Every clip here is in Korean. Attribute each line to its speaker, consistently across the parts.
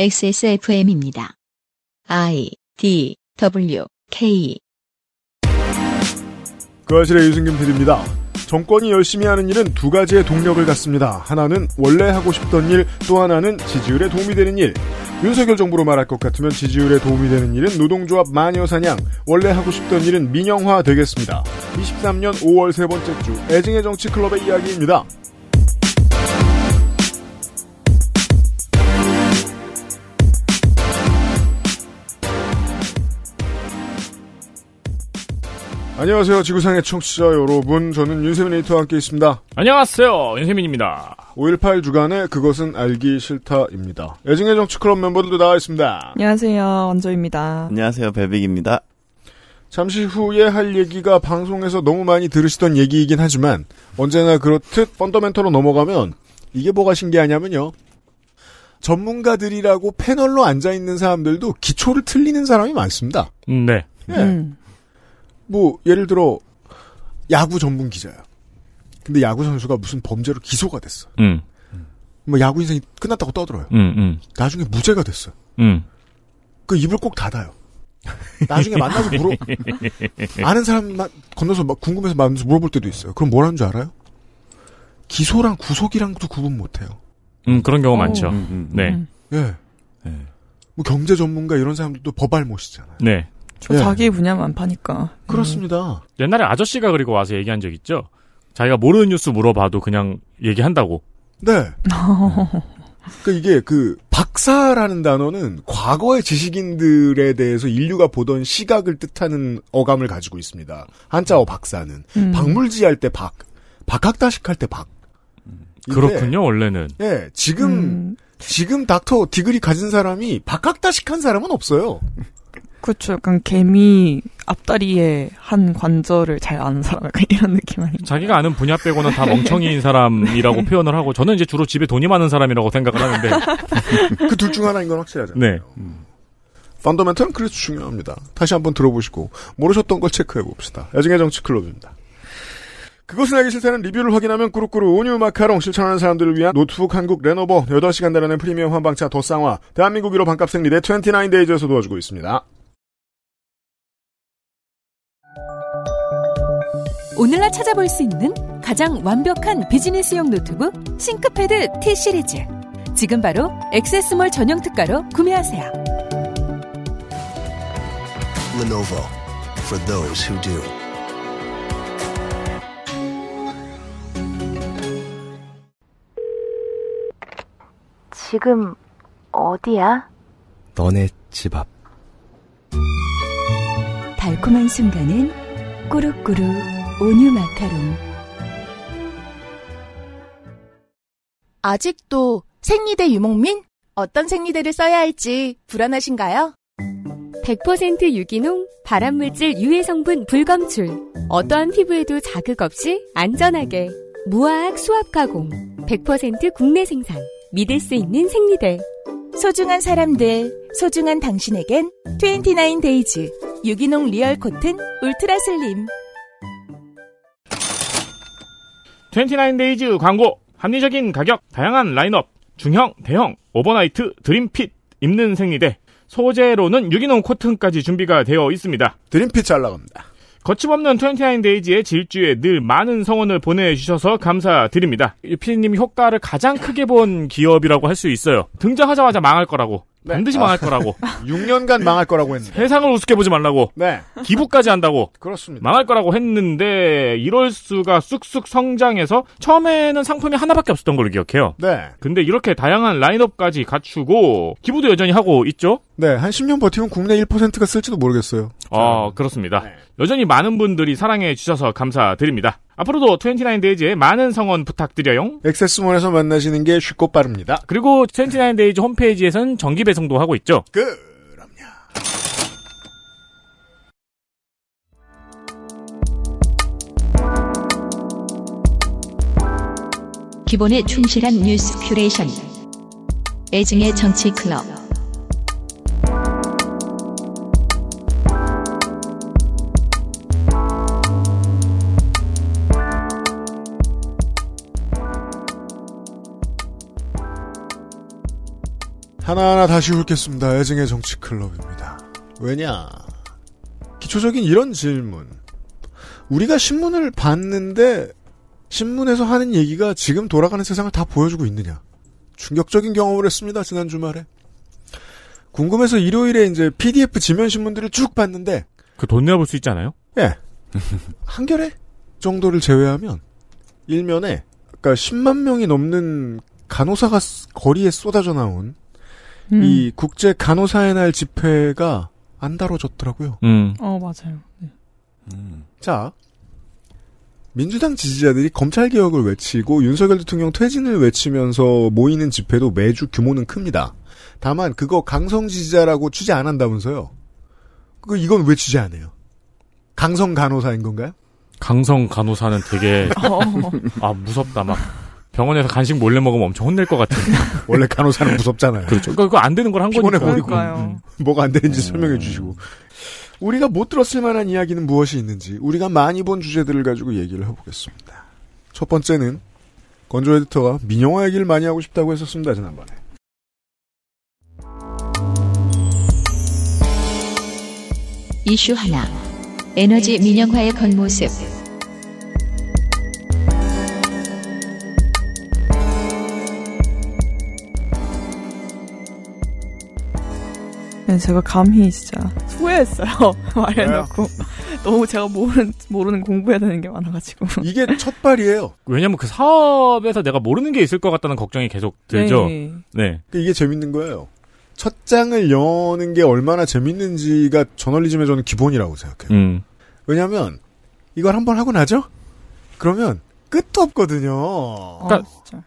Speaker 1: XSFM입니다. I D W K
Speaker 2: 그 아실의 유승균 PD입니다. 정권이 열심히 하는 일은 두 가지의 동력을 갖습니다. 하나는 원래 하고 싶던 일, 또 하나는 지지율에 도움이 되는 일. 윤석열 정부로 말할 것 같으면 지지율에 도움이 되는 일은 노동조합 마녀사냥, 원래 하고 싶던 일은 민영화 되겠습니다. 23년 5월 세 번째 주 애증의 정치 클럽의 이야기입니다. 안녕하세요. 지구상의 청취자 여러분. 저는 윤세민 에이터와 함께 있습니다.
Speaker 3: 안녕하세요. 윤세민입니다.
Speaker 2: 5.18 주간의 그것은 알기 싫다입니다. 애증의 정치 클럽 멤버들도 나와 있습니다.
Speaker 4: 안녕하세요. 원조입니다.
Speaker 5: 안녕하세요. 벨빅입니다.
Speaker 2: 잠시 후에 할 얘기가 방송에서 너무 많이 들으시던 얘기이긴 하지만 언제나 그렇듯 펀더멘터로 넘어가면 이게 뭐가 신기하냐면요. 전문가들이라고 패널로 앉아있는 사람들도 기초를 틀리는 사람이 많습니다.
Speaker 3: 음, 네.
Speaker 2: 예.
Speaker 4: 음.
Speaker 2: 뭐 예를 들어 야구 전문 기자야. 근데 야구 선수가 무슨 범죄로 기소가 됐어.
Speaker 3: 음,
Speaker 2: 뭐 야구 인생이 끝났다고 떠들어요.
Speaker 3: 음, 음,
Speaker 2: 나중에 무죄가 됐어.
Speaker 3: 음.
Speaker 2: 그 입을 꼭 닫아요. 나중에 만나서 물어 아는 사람만 건너서 막 궁금해서 만나서 물어볼 때도 있어요. 그럼 뭐라는 줄 알아요? 기소랑 구속이랑도 구분 못해요.
Speaker 3: 음, 그런 경우
Speaker 4: 오.
Speaker 3: 많죠.
Speaker 5: 음, 음,
Speaker 3: 네.
Speaker 4: 음.
Speaker 2: 예.
Speaker 5: 네.
Speaker 2: 뭐 경제 전문가 이런 사람들도 법알못이잖아요.
Speaker 3: 네.
Speaker 4: 저
Speaker 2: 예.
Speaker 4: 자기 분야만 파니까.
Speaker 2: 그렇습니다.
Speaker 3: 옛날에 아저씨가 그리고 와서 얘기한 적 있죠? 자기가 모르는 뉴스 물어봐도 그냥 얘기한다고.
Speaker 2: 네. 그 이게 그 박사라는 단어는 과거의 지식인들에 대해서 인류가 보던 시각을 뜻하는 어감을 가지고 있습니다. 한자어 박사는
Speaker 4: 음.
Speaker 2: 박물지 할 때 박, 박학다식 할 때 박.
Speaker 3: 그렇군요, 원래는.
Speaker 2: 예, 지금
Speaker 4: 음,
Speaker 2: 지금 닥터 디그리 가진 사람이 박학다식 한 사람은 없어요.
Speaker 4: 그렇죠. 약간 개미 앞다리에 한 관절을 잘 아는 사람 약간 이런 느낌 아닌가.
Speaker 3: 자기가 아는 분야 빼고는 다 멍청이인 사람이라고 표현을 하고, 저는 이제 주로 집에 돈이 많은 사람이라고 생각을 하는데,
Speaker 2: 그 둘 중 하나인 건 확실하잖아요.
Speaker 3: 네.
Speaker 2: 펀더멘털은 그래서 중요합니다. 다시 한번 들어보시고 모르셨던 걸 체크해 봅시다. 야증의 정치 클럽입니다. 그것을 알기 싫다는 리뷰를 확인하면 꾸루꾸루 온유 마카롱 실천하는 사람들을 위한 노트북 한국 레노버 8시간 달하는 프리미엄 한방차 더 쌍화 대한민국 1호 반값 생리대 29데이즈에서 도와주고 있습니다.
Speaker 6: 오늘날 찾아볼 수 있는 가장 완벽한 비즈니스용 노트북 싱크패드 T 시리즈. 지금 바로 액세스몰 전용 특가로 구매하세요.
Speaker 7: Lenovo for those who do.
Speaker 8: 지금 어디야?
Speaker 5: 너네 집 앞.
Speaker 1: 달콤한 순간은 꾸룩꾸룩 온유 마카롱
Speaker 8: 아직도 생리대 유목민? 어떤 생리대를 써야 할지 불안하신가요?
Speaker 9: 100% 유기농, 발암물질 유해 성분 불검출. 어떠한 피부에도 자극 없이 안전하게. 무화학 수압 가공. 100% 국내 생산. 믿을 수 있는 생리대.
Speaker 8: 소중한 사람들, 소중한 당신에겐 29 데이즈 유기농 real cotton ultra slim.
Speaker 3: 29데이즈 광고. 합리적인 가격, 다양한 라인업, 중형, 대형, overnight, 드림핏, 입는 생리대. 소재로는 유기농 cotton까지 준비가 되어 있습니다.
Speaker 2: 드림핏 잘 나갑니다.
Speaker 3: 거침없는 29데이즈의 질주에 늘 많은 성원을 보내주셔서 감사드립니다. 피디님이 효과를 가장 크게 본 기업이라고 할 수 있어요. 등장하자마자 망할 거라고.
Speaker 2: 네.
Speaker 3: 반드시
Speaker 2: 아.
Speaker 3: 망할 거라고.
Speaker 2: 6년간 망할 거라고 했는데.
Speaker 3: 세상을 우습게 보지 말라고.
Speaker 2: 네,
Speaker 3: 기부까지 한다고.
Speaker 2: 그렇습니다.
Speaker 3: 망할 거라고 했는데 이럴 수가 쑥쑥 성장해서 처음에는 상품이 하나밖에 없었던 걸로 기억해요.
Speaker 2: 네,
Speaker 3: 근데 이렇게 다양한 라인업까지 갖추고 기부도 여전히 하고 있죠?
Speaker 2: 네, 한 10년 버티면 국내 1%가 쓸지도 모르겠어요.
Speaker 3: 어, 그렇습니다.
Speaker 2: 네.
Speaker 3: 여전히 많은 분들이 사랑해 주셔서 감사드립니다. 앞으로도 29데이즈에 많은 성원 부탁드려요.
Speaker 2: 액세스몰에서 만나시는 게 쉽고 빠릅니다.
Speaker 3: 그리고 29데이즈 홈페이지에서는 정기 배송도 하고 있죠.
Speaker 2: 그럼요.
Speaker 1: 기본에 충실한 뉴스 큐레이션 애증의 정치 클럽
Speaker 2: 하나하나 다시 훑겠습니다. 애증의 정치 클럽입니다. 왜냐? 기초적인 이런 질문. 우리가 신문을 봤는데 신문에서 하는 얘기가 지금 돌아가는 세상을 다 보여주고 있느냐? 충격적인 경험을 했습니다. 지난 주말에. 궁금해서 일요일에 이제 PDF 지면 신문들을 쭉 봤는데
Speaker 3: 그돈 내볼 수 있잖아요.
Speaker 2: 예. 한겨레 정도를 제외하면 일면에 그러니까 10만 명이 넘는 간호사가 스- 거리에 쏟아져 나온
Speaker 4: 음.
Speaker 2: 이 국제 간호사의 날 집회가 안 다뤄졌더라고요.
Speaker 3: 음.
Speaker 4: 어 맞아요. 네.
Speaker 2: 자, 민주당 지지자들이 검찰 개혁을 외치고 윤석열 대통령 퇴진을 외치면서 모이는 집회도 매주 규모는 큽니다. 다만 그거 강성 지지자라고 취재 안 한다면서요. 그 이건 왜 취재 안 해요? 강성 간호사인 건가요?
Speaker 3: 강성 간호사는 되게
Speaker 4: 어,
Speaker 3: 아 무섭다 막 병원에서 간식 몰래 먹으면 엄청 혼낼 것 같은.
Speaker 2: 원래 간호사는 무섭잖아요.
Speaker 3: 그렇죠. 그거 그거 안 되는 걸 한 거니까.
Speaker 2: 보이고.
Speaker 4: 그러니까요.
Speaker 2: 뭐가 안 되는지 설명해 주시고. 우리가 못 들었을 만한 이야기는 무엇이 있는지 우리가 많이 본 주제들을 가지고 얘기를 해보겠습니다. 첫 번째는 건조 에디터가 민영화 얘기를 많이 하고 싶다고 했었습니다. 지난번에.
Speaker 1: 이슈 하나. 에너지 민영화의 겉모습.
Speaker 4: 제가 감히 진짜 후회했어요. 말해놓고. 너무 제가 모르는, 모르는 공부해야 되는 게 많아가지고.
Speaker 2: 이게 첫 발이에요.
Speaker 3: 왜냐면 그 사업에서 내가 모르는 게 있을 것 같다는 걱정이 계속 들죠.
Speaker 4: 네.
Speaker 3: 네.
Speaker 2: 이게 재밌는 거예요. 첫 장을 여는 게 얼마나 재밌는지가 저널리즘의 저는 기본이라고 생각해요.
Speaker 3: 음.
Speaker 2: 왜냐하면 이걸 한번 하고 나죠? 그러면 끝도 없거든요.
Speaker 4: 아,
Speaker 3: 그러니까
Speaker 4: 진짜.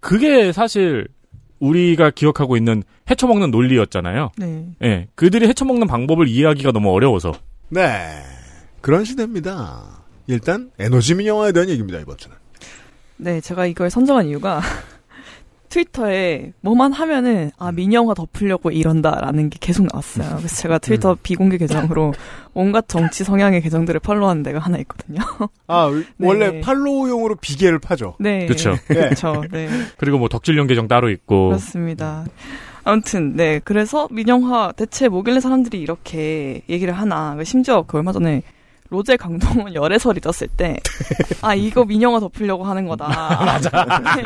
Speaker 3: 그게 사실 우리가 기억하고 있는 헤쳐먹는 논리였잖아요.
Speaker 4: 네.
Speaker 3: 예. 그들이 헤쳐먹는 방법을 이해하기가 너무 어려워서.
Speaker 2: 네. 그런 시대입니다. 일단 에너지 민영화에 대한 얘기입니다. 이번 주는.
Speaker 4: 네, 제가 이걸 선정한 이유가 트위터에 뭐만 하면은 아 민영화 덮으려고 이런다라는 게 계속 나왔어요. 그래서 제가 트위터 비공개 계정으로 온갖 정치 성향의 계정들을 팔로우하는 데가 하나 있거든요.
Speaker 2: 아
Speaker 4: 네.
Speaker 2: 원래 팔로우용으로 비계를 파죠.
Speaker 4: 네,
Speaker 3: 그쵸.
Speaker 4: 그렇죠. 네,
Speaker 3: 그리고 뭐 덕질용 계정 따로 있고.
Speaker 4: 그렇습니다. 아무튼 네, 그래서 민영화 대체 뭐길래 사람들이 이렇게 얘기를 하나? 심지어 그 얼마 전에 로제 강동원 열애설이 떴을 때, 아, 이거 민영화 덮으려고 하는 거다. 맞아. 네.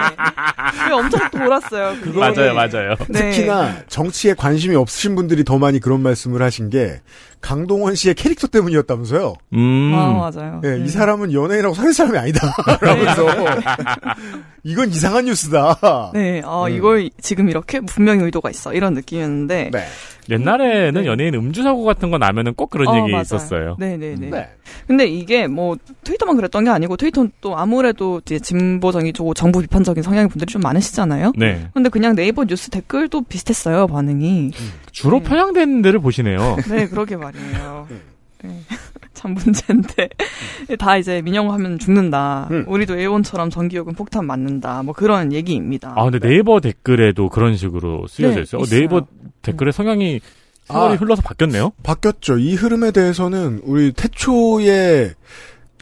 Speaker 4: 그게 엄청 돌았어요. 그게.
Speaker 3: 맞아요, 맞아요.
Speaker 4: 네.
Speaker 2: 특히나 정치에 관심이 없으신 분들이 더 많이 그런 말씀을 하신 게 강동원 씨의 캐릭터 때문이었다면서요.
Speaker 3: 음.
Speaker 4: 아, 맞아요.
Speaker 2: 예,
Speaker 4: 네.
Speaker 2: 이 사람은 연예인하고 사는 사람이 아니다. 라면서 이건 이상한 뉴스다.
Speaker 4: 네, 아,
Speaker 2: 음.
Speaker 4: 이걸 지금 이렇게 분명히 의도가 있어. 이런 느낌이었는데.
Speaker 2: 네.
Speaker 3: 옛날에는
Speaker 4: 네.
Speaker 3: 연예인 음주 사고 같은 거 나면은 꼭 그런
Speaker 4: 어,
Speaker 3: 얘기
Speaker 4: 맞아요.
Speaker 3: 있었어요.
Speaker 4: 네네네.
Speaker 2: 네.
Speaker 4: 근데 이게 뭐 트위터만 그랬던 게 아니고 트위터는 또 아무래도 이제 진보적이고 정부 비판적인 성향의 분들이 좀 많으시잖아요.
Speaker 3: 네.
Speaker 4: 근데 그냥 네이버 뉴스 댓글도 비슷했어요, 반응이.
Speaker 3: 주로
Speaker 4: 네.
Speaker 3: 편향된 데를 보시네요.
Speaker 4: 네, 그러게 말이에요. 네. 참 문제인데. 다 이제 민영화하면 죽는다.
Speaker 2: 음.
Speaker 4: 우리도 일본처럼 전기요금 폭탄 맞는다. 뭐 그런 얘기입니다.
Speaker 3: 아, 근데 네이버 댓글에도 그런 식으로 쓰여져
Speaker 4: 네,
Speaker 3: 있어요. 어,
Speaker 4: 있어요.
Speaker 3: 네 이버 댓글의 성향이 세월이
Speaker 2: 아.
Speaker 3: 흘러서 바뀌었네요.
Speaker 2: 바뀌었죠. 이 흐름에 대해서는 우리 태초의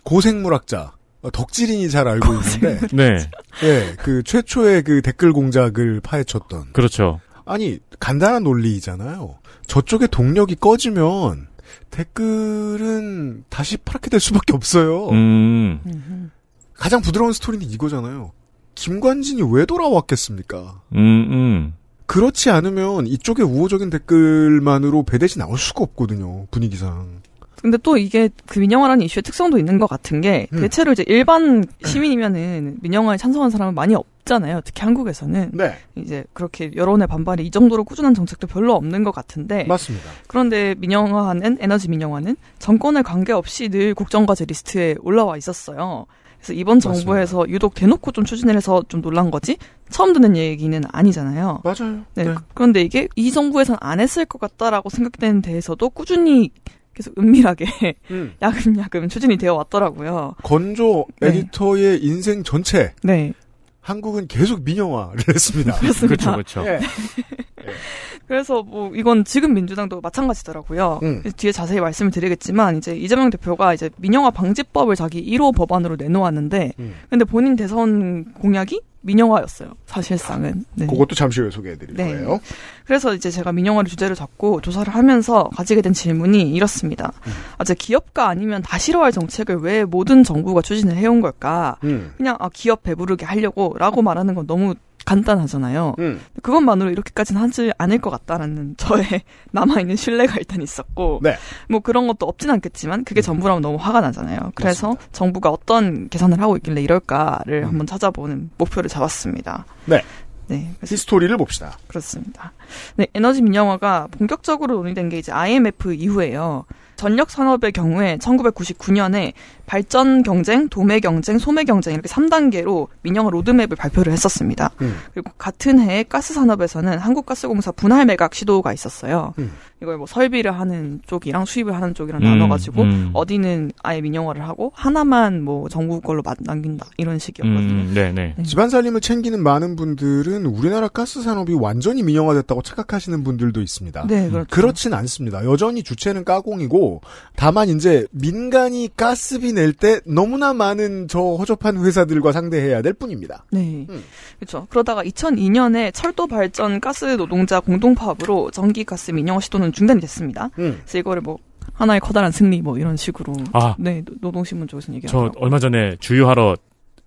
Speaker 2: 고생물학자 어, 덕질인이 잘 알고 있는데,
Speaker 3: 네.
Speaker 2: 예, 그 최초의 그 댓글 공작을 파헤쳤던.
Speaker 3: 그렇죠.
Speaker 2: 아니 간단한 논리이잖아요. 저쪽에 동력이 꺼지면 댓글은 다시 파랗게 될 수밖에 없어요.
Speaker 3: 음.
Speaker 2: 가장 부드러운 스토리는 이거잖아요. 김관진이 왜 돌아왔겠습니까?
Speaker 3: 음, 음.
Speaker 2: 그렇지 않으면 이쪽의 우호적인 댓글만으로 베댓이 나올 수가 없거든요. 분위기상.
Speaker 4: 근데 또 이게 그 민영화라는 이슈의 특성도 있는 것 같은 게
Speaker 2: 음.
Speaker 4: 대체로 이제 일반 시민이면은 민영화에 찬성하는 사람은 많이 없잖아요. 특히 한국에서는
Speaker 2: 네,
Speaker 4: 이제 그렇게 여론의 반발이 이 정도로 꾸준한 정책도 별로 없는 것 같은데
Speaker 2: 맞습니다.
Speaker 4: 그런데 민영화는 에너지 민영화는 정권에 관계없이 늘 국정과제 리스트에 올라와 있었어요. 그래서 이번
Speaker 2: 맞습니다.
Speaker 4: 정부에서 유독 대놓고 좀 추진을 해서 좀 놀란 거지 처음 듣는 얘기는 아니잖아요.
Speaker 2: 맞아요.
Speaker 4: 네. 그런데 이게 이 정부에선 안 했을 것 같다라고 생각되는 데에서도 꾸준히 계속 은밀하게
Speaker 2: 음.
Speaker 4: 야금야금 추진이 되어 왔더라고요.
Speaker 2: 건조
Speaker 4: 네.
Speaker 2: 에디터의 인생 전체
Speaker 4: 네.
Speaker 2: 한국은 계속 민영화를 했습니다.
Speaker 4: 그렇습니다.
Speaker 3: 그렇죠, 그렇죠.
Speaker 2: 예.
Speaker 4: 그래서 뭐 이건 지금 민주당도 마찬가지더라고요.
Speaker 2: 음.
Speaker 4: 뒤에 자세히 말씀을 드리겠지만 이제 이재명 대표가 이제 민영화 방지법을 자기 1호 법안으로 내놓았는데
Speaker 2: 음.
Speaker 4: 근데 본인 대선 공약이 민영화였어요. 사실상은. 네.
Speaker 2: 그것도 잠시 후에 소개해드릴
Speaker 4: 네.
Speaker 2: 거예요.
Speaker 4: 그래서 이제 제가 민영화를 주제로 잡고 조사를 하면서 가지게 된 질문이 이렇습니다.
Speaker 2: 음.
Speaker 4: 아, 제 기업가 아니면 다 싫어할 정책을 왜 모든 정부가 추진을 해온 걸까?
Speaker 2: 음.
Speaker 4: 그냥 아, 기업 배부르게 하려고라고 말하는 건 너무 간단하잖아요.
Speaker 2: 음.
Speaker 4: 그것만으로 이렇게까지는 하지 않을 것 같다라는 저의 남아있는 신뢰가 일단 있었고,
Speaker 2: 네.
Speaker 4: 뭐 그런 것도 없진 않겠지만 그게 전부라면 너무 화가 나잖아요. 그래서 정부가 어떤 계산을 하고 있길래 이럴까를 한번 찾아보는 목표를 잡았습니다.
Speaker 2: 네.
Speaker 4: 네. 그래서
Speaker 2: 히스토리를 봅시다.
Speaker 4: 그렇습니다. 네, 에너지 민영화가 본격적으로 논의된 게 이제 IMF 이후에요. 전력 산업의 경우에 1999년에 발전 경쟁, 도매 경쟁, 소매 경쟁 이렇게 3단계로 민영화 로드맵을 발표를 했었습니다.
Speaker 2: 음.
Speaker 4: 그리고 같은 해에 가스 산업에서는 한국가스공사 분할 매각 시도가 있었어요.
Speaker 2: 음.
Speaker 4: 이걸 뭐 설비를 하는 쪽이랑 수입을 하는 쪽이랑
Speaker 3: 음,
Speaker 4: 나눠가지고
Speaker 3: 음.
Speaker 4: 어디는 아예 민영화를 하고 하나만 뭐 정부 걸로 마- 남긴다 이런 식이었거든요.
Speaker 3: 음, 네네.
Speaker 4: 네.
Speaker 2: 집안 살림을 챙기는 많은 분들은 우리나라 가스 산업이 완전히 민영화됐다고 착각하시는 분들도 있습니다.
Speaker 4: 네, 그렇죠.
Speaker 2: 그렇진 않습니다. 여전히 주체는 가공이고 다만 이제 민간이 가스비 낼 때 너무나 많은 저 허접한 회사들과 상대해야 될 뿐입니다.
Speaker 4: 네.
Speaker 2: 음.
Speaker 4: 그렇죠. 그러다가 2002년에 철도 발전 가스 노동자 공동 파업으로 전기 가스 민영화 시도는 중단이 됐습니다.
Speaker 2: 음.
Speaker 4: 그래서 이거를 뭐 하나의 커다란 승리 뭐 이런 식으로
Speaker 3: 아.
Speaker 4: 네 노- 노동신문 쪽에서는
Speaker 3: 저
Speaker 4: 얘기하더라고요.
Speaker 3: 얼마 전에 주유하러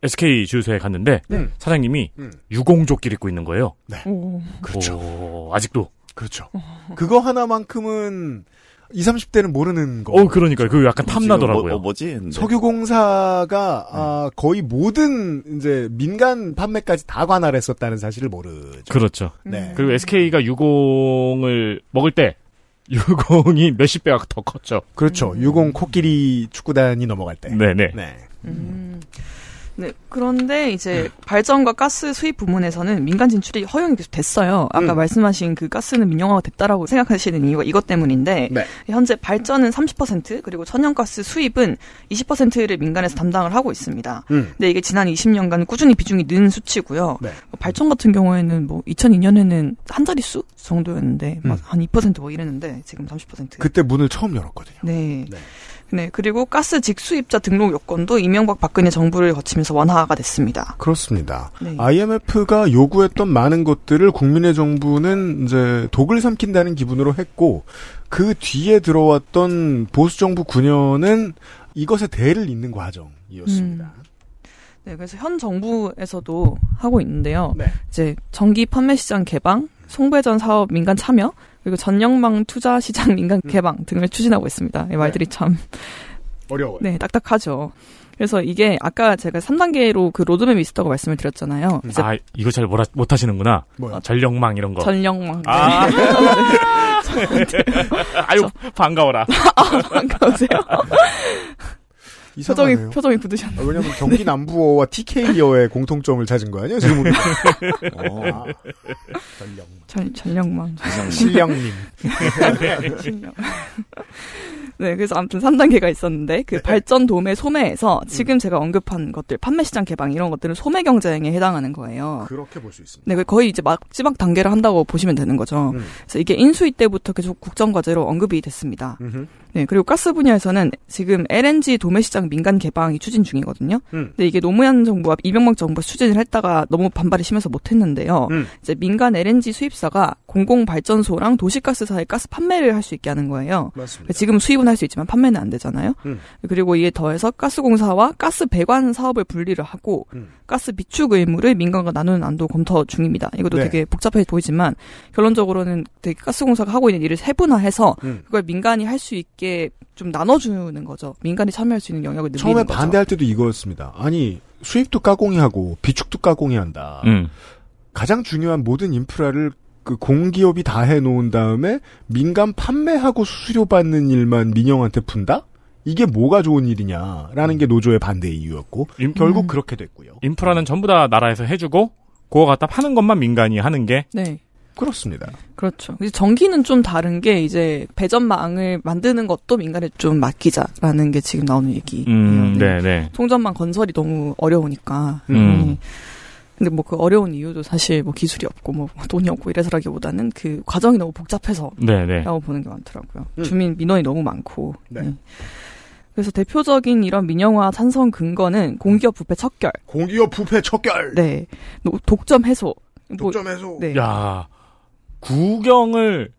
Speaker 3: SK 주유소에 갔는데
Speaker 2: 네.
Speaker 3: 사장님이
Speaker 2: 음.
Speaker 3: 유공조끼를 입고 있는 거예요.
Speaker 4: 오.
Speaker 2: 그렇죠.
Speaker 3: 오, 아직도.
Speaker 2: 그렇죠. 그거 하나만큼은 20, 30대는 모르는 거.
Speaker 3: 어, 그러니까요. 그 약간 탐나더라고요.
Speaker 5: 뭐, 뭐지? 근데.
Speaker 2: 석유공사가 아, 거의 모든 이제 민간 판매까지 다 관할했었다는 사실을 모르죠.
Speaker 3: 그렇죠.
Speaker 2: 네.
Speaker 3: 그리고 SK가 유공을 먹을 때 유공이 몇십 배가 더 컸죠.
Speaker 2: 그렇죠. 유공 코끼리 축구단이 넘어갈 때.
Speaker 3: 네네.
Speaker 2: 네.
Speaker 4: 음. 네. 그런데 이제 발전과 가스 수입 부문에서는 민간 진출이 허용이 계속 됐어요. 아까
Speaker 2: 음.
Speaker 4: 말씀하신 그 가스는 민영화가 됐다라고 생각하시는 이유가 이것 때문인데
Speaker 2: 네.
Speaker 4: 현재 발전은 30% 그리고 천연가스 수입은 20%를 민간에서 담당을 하고 있습니다.
Speaker 2: 음.
Speaker 4: 근데 이게 지난 20년간 꾸준히 비중이 는 수치고요.
Speaker 2: 네.
Speaker 4: 뭐 발전 같은 경우에는 뭐 2002년에는 한 자릿수 정도였는데
Speaker 2: 음.
Speaker 4: 막한 2%뭐 이랬는데 지금 30%.
Speaker 2: 그때 문을 처음 열었거든요.
Speaker 4: 네.
Speaker 2: 네.
Speaker 4: 네. 그리고 가스 직수입자 등록 요건도 이명박 박근혜 정부를 거치면서 완화가 됐습니다.
Speaker 2: 그렇습니다.
Speaker 4: 네.
Speaker 2: IMF가 요구했던 많은 것들을 국민의 정부는 이제 독을 삼킨다는 기분으로 했고 그 뒤에 들어왔던 보수 정부 9년은 이것에 대를 잇는 과정이었습니다.
Speaker 4: 네, 그래서 현 정부에서도 하고 있는데요.
Speaker 2: 네.
Speaker 4: 이제 전기 판매 시장 개방, 송배전 사업 민간 참여, 그리고 전력망 투자 시장 민간
Speaker 2: 음.
Speaker 4: 개방 등을 추진하고 있습니다. 이 말들이 참
Speaker 2: 어려워요.
Speaker 4: 네, 딱딱하죠. 그래서 이게 아까 제가 3단계로 그 로드맵이 있었다고 말씀을 드렸잖아요. 이제
Speaker 3: 아, 이거 잘 못, 못 하시는구나.
Speaker 2: 뭐요?
Speaker 3: 전력망 이런 거.
Speaker 4: 전력망.
Speaker 3: 아.
Speaker 4: 네.
Speaker 3: 아유, 반가워라.
Speaker 4: 반가우세요. 표정이. 표정이 굳으셨네.
Speaker 2: 아, 왜냐면 경기 남부어와 TK어의 공통점을 찾은 거 아니에요? 지금 우리
Speaker 5: 어,
Speaker 2: 아, 전
Speaker 4: 전력망.
Speaker 2: 실령님.
Speaker 4: 신령. 네, 그래서 아무튼 3단계가 있었는데
Speaker 2: 네.
Speaker 4: 그 발전 도매 소매에서
Speaker 2: 음.
Speaker 4: 지금 제가 언급한 것들 판매 시장 개방 이런 것들은 소매 경쟁에 해당하는 거예요.
Speaker 2: 그렇게 볼 수 있습니다.
Speaker 4: 네, 거의 이제 마지막 단계를 한다고 보시면 되는 거죠.
Speaker 2: 음.
Speaker 4: 그래서 이게 인수위 때부터 계속 국정 과제로 언급이 됐습니다.
Speaker 2: 음흠.
Speaker 4: 네, 그리고 가스 분야에서는 지금 LNG 도매 시장 민간 개방이 추진 중이거든요.
Speaker 2: 음.
Speaker 4: 근데 이게 노무현 정부와 이명박 정부가 추진을 했다가 너무 반발이 심해서 못 했는데요.
Speaker 2: 음.
Speaker 4: 이제 민간 LNG 수입사가 공공 발전소랑 도시가스사에 가스 판매를 할 수 있게 하는 거예요.
Speaker 2: 맞습니다.
Speaker 4: 지금 수입은 할 수 있지만 판매는 안 되잖아요.
Speaker 2: 음.
Speaker 4: 그리고 이에 더해서 가스공사와 가스 배관 사업을 분리를 하고
Speaker 2: 음.
Speaker 4: 가스 비축 의무를 민간과 나누는 안도 검토 중입니다. 이것도
Speaker 2: 네.
Speaker 4: 되게 복잡해 보이지만 결론적으로는 되게 가스공사가 하고 있는 일을 세분화해서
Speaker 2: 음.
Speaker 4: 그걸 민간이 할 수 있게 좀 나눠주는 거죠. 민간이 참여할 수 있는 영역을 늘리는
Speaker 2: 처음에
Speaker 4: 거죠.
Speaker 2: 반대할 때도 이거였습니다. 아니 수입도 까공이 하고 비축도 까공이 한다.
Speaker 3: 음.
Speaker 2: 가장 중요한 모든 인프라를 그 공기업이 다 해놓은 다음에 민간 판매하고 수수료 받는 일만 민영한테 푼다? 이게 뭐가 좋은 일이냐라는 게 노조의 반대 이유였고
Speaker 3: 임-
Speaker 2: 결국
Speaker 4: 음.
Speaker 2: 그렇게 됐고요.
Speaker 3: 인프라는 전부 다 나라에서 해주고, 그거 갖다 파는 것만 민간이 하는 게,
Speaker 4: 네.
Speaker 2: 그렇습니다.
Speaker 4: 그렇죠. 이제 전기는 좀 다른 게 이제 배전망을 만드는 것도 민간에 좀 맡기자라는 게 지금 나오는 얘기예요.
Speaker 3: 음,
Speaker 4: 네.
Speaker 3: 네네.
Speaker 4: 송전망 건설이 너무 어려우니까.
Speaker 3: 음.
Speaker 4: 네. 근데 뭐 그 어려운 이유도 사실 뭐 기술이 없고 뭐 돈이 없고 이래서라기보다는 그 과정이 너무 복잡해서 라고
Speaker 3: 네네.
Speaker 4: 보는 게 많더라고요.
Speaker 2: 음.
Speaker 4: 주민 민원이 너무 많고.
Speaker 2: 네.
Speaker 4: 네. 그래서 대표적인 이런 민영화 찬성 근거는 공기업 부패 척결,
Speaker 2: 공기업 부패 척결.
Speaker 4: 네, 노- 독점 해소. 뭐,
Speaker 2: 독점 해소.
Speaker 4: 네.
Speaker 3: 야 구경을